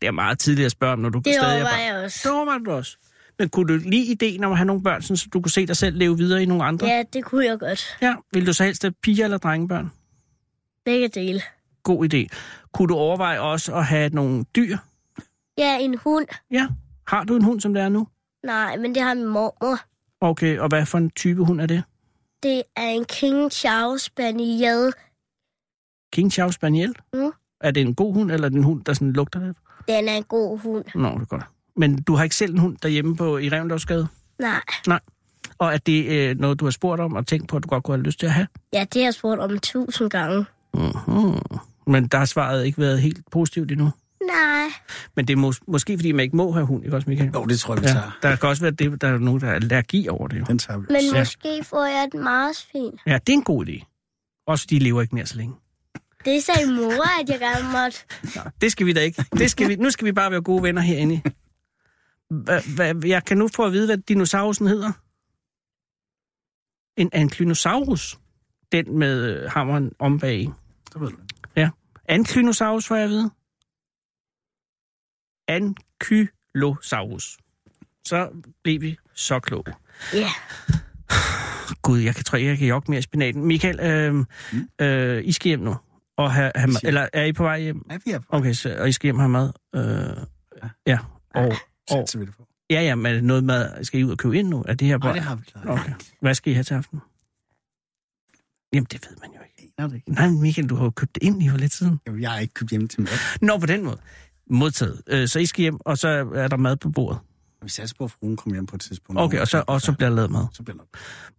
Det er meget tidligt at spørge om, når du Det stadig er overvejer barn. jeg også. Det overvejer du også. Men kunne du lide ideen om at have nogle børn, så du kunne se dig selv leve videre i nogle andre? Ja, det kunne jeg godt. ja. Vil du så helst have piger eller drengebørn? Begge dele. God idé. Kunne du overveje også at have nogle dyr? Ja, en hund. Ja. Har du en hund, som det er nu? Nej, men det har min mormor. Okay, og hvad for en type hund er det? Det er en King Charles Spaniel. King Charles Spaniel? Mm. Er det en god hund, eller er det en hund, der sådan lugter lidt? Den er en god hund. Nå, det er godt. Men du har ikke selv en hund derhjemme på, i Revendovsgade? Nej. Nej. Og er det øh, noget, du har spurgt om og tænkt på, at du godt kunne have lyst til at have? Ja, det har jeg spurgt om tusind gange. Uh-huh. Men der har svaret ikke været helt positivt endnu. Nej. Men det er mås- måske, fordi man ikke må have hund, ikke også, Michael? Jo, det tror jeg, vi Ja, tager. der kan også være, det, der er nogen, der er allergi over det. Jo. Den tager vi. Men Ja. måske får jeg et marsvin. Ja, det er en god idé. Også de lever ikke mere så længe. Det sagde mor, at jeg gerne måtte. Nå, det skal vi da ikke. Det skal vi, nu skal vi bare være gode venner herinde. Hva, hva, jeg kan nu få at vide, hvad dinosaurusen hedder. En anklynosaurus. Den med øh, hammeren om bag. Så ved du det. Anklynosaurus, får jeg at vide. Ankylosaurus. Så blev vi så kloge. Ja. Gud, jeg kan, tror, jeg kan jogge mere i spinaten. Michael, øh, mm. øh, I skal hjem nu. Og have, have mad, skal- eller er I på vej hjem? Ja, vi er på. Okay, så, og I skal hjem og have mad? Øh, ja. Og, og, Satser vi det på. ja, ja, men er det noget mad, skal I ud og købe ind nu? Er det her Nej, bare... det har vi klaret. Okay. Hvad skal I have til aften? Jamen, det ved man jo Jeg det ikke. Nej, Michael, du har jo købt det ind lige for lidt siden. Jo, Jeg har ikke købt hjem til mad. Nå, på den måde. Modtaget. Øh, så I skal hjem, og så er der mad på bordet. Vi satser på, at fruen kommer hjem på et tidspunkt. Okay, og så, og så bliver der lavet mad. Så bliver der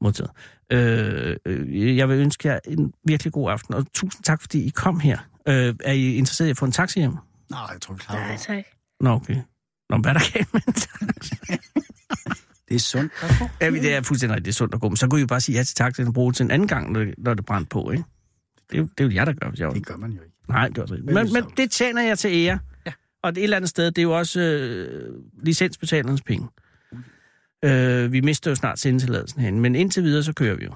Modtaget. Øh, øh, jeg vil ønske jer en virkelig god aften, og tusind tak, fordi I kom her. Øh, er I interesseret i at få en taxi hjem? Nej, jeg tror, vi klarer Nej, det. Ah, tak. Nå, okay. Nå, hvad er der galt med en taxi? Det er sundt. Ja, men det er fuldstændig det er sundt og godt. Men så kunne I jo bare sige ja til taxaen og bruge det til en anden gang, når det, når det brændte på, ikke? Det er, jo, det er jo jer, der gør, hvis jeg Det gør man jo ikke. Nej, det er også rigtigt. Men Men, det er men sjovt. det tjener jeg til ære. Ja. Og et eller andet sted, det er jo også øh, licensbetalernes penge. Øh, vi mister jo snart sendetilladelsen hen, men indtil videre, så kører vi jo.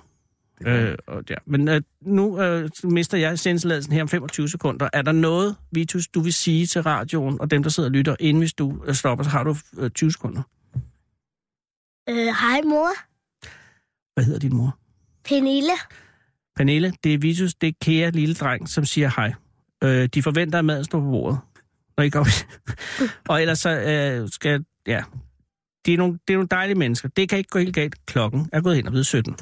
Øh, og ja. Men øh, nu øh, mister jeg sendtilladelsen her om 25 sekunder. Er der noget, Vitus, du vil sige til radioen og dem, der sidder og lytter, inden hvis du øh, stopper, så har du øh, 20 sekunder. Øh, hej, mor. Hvad hedder din mor? Pernille. Pernille, det er Vitus, det er kære lille dreng, som siger hej. Øh, de forventer, at maden står på bordet. Når I kommer. Og ellers så øh, skal, ja, det er, nogle, det er nogle dejlige mennesker. Det kan ikke gå helt galt. Klokken er gået hen og blevet 17.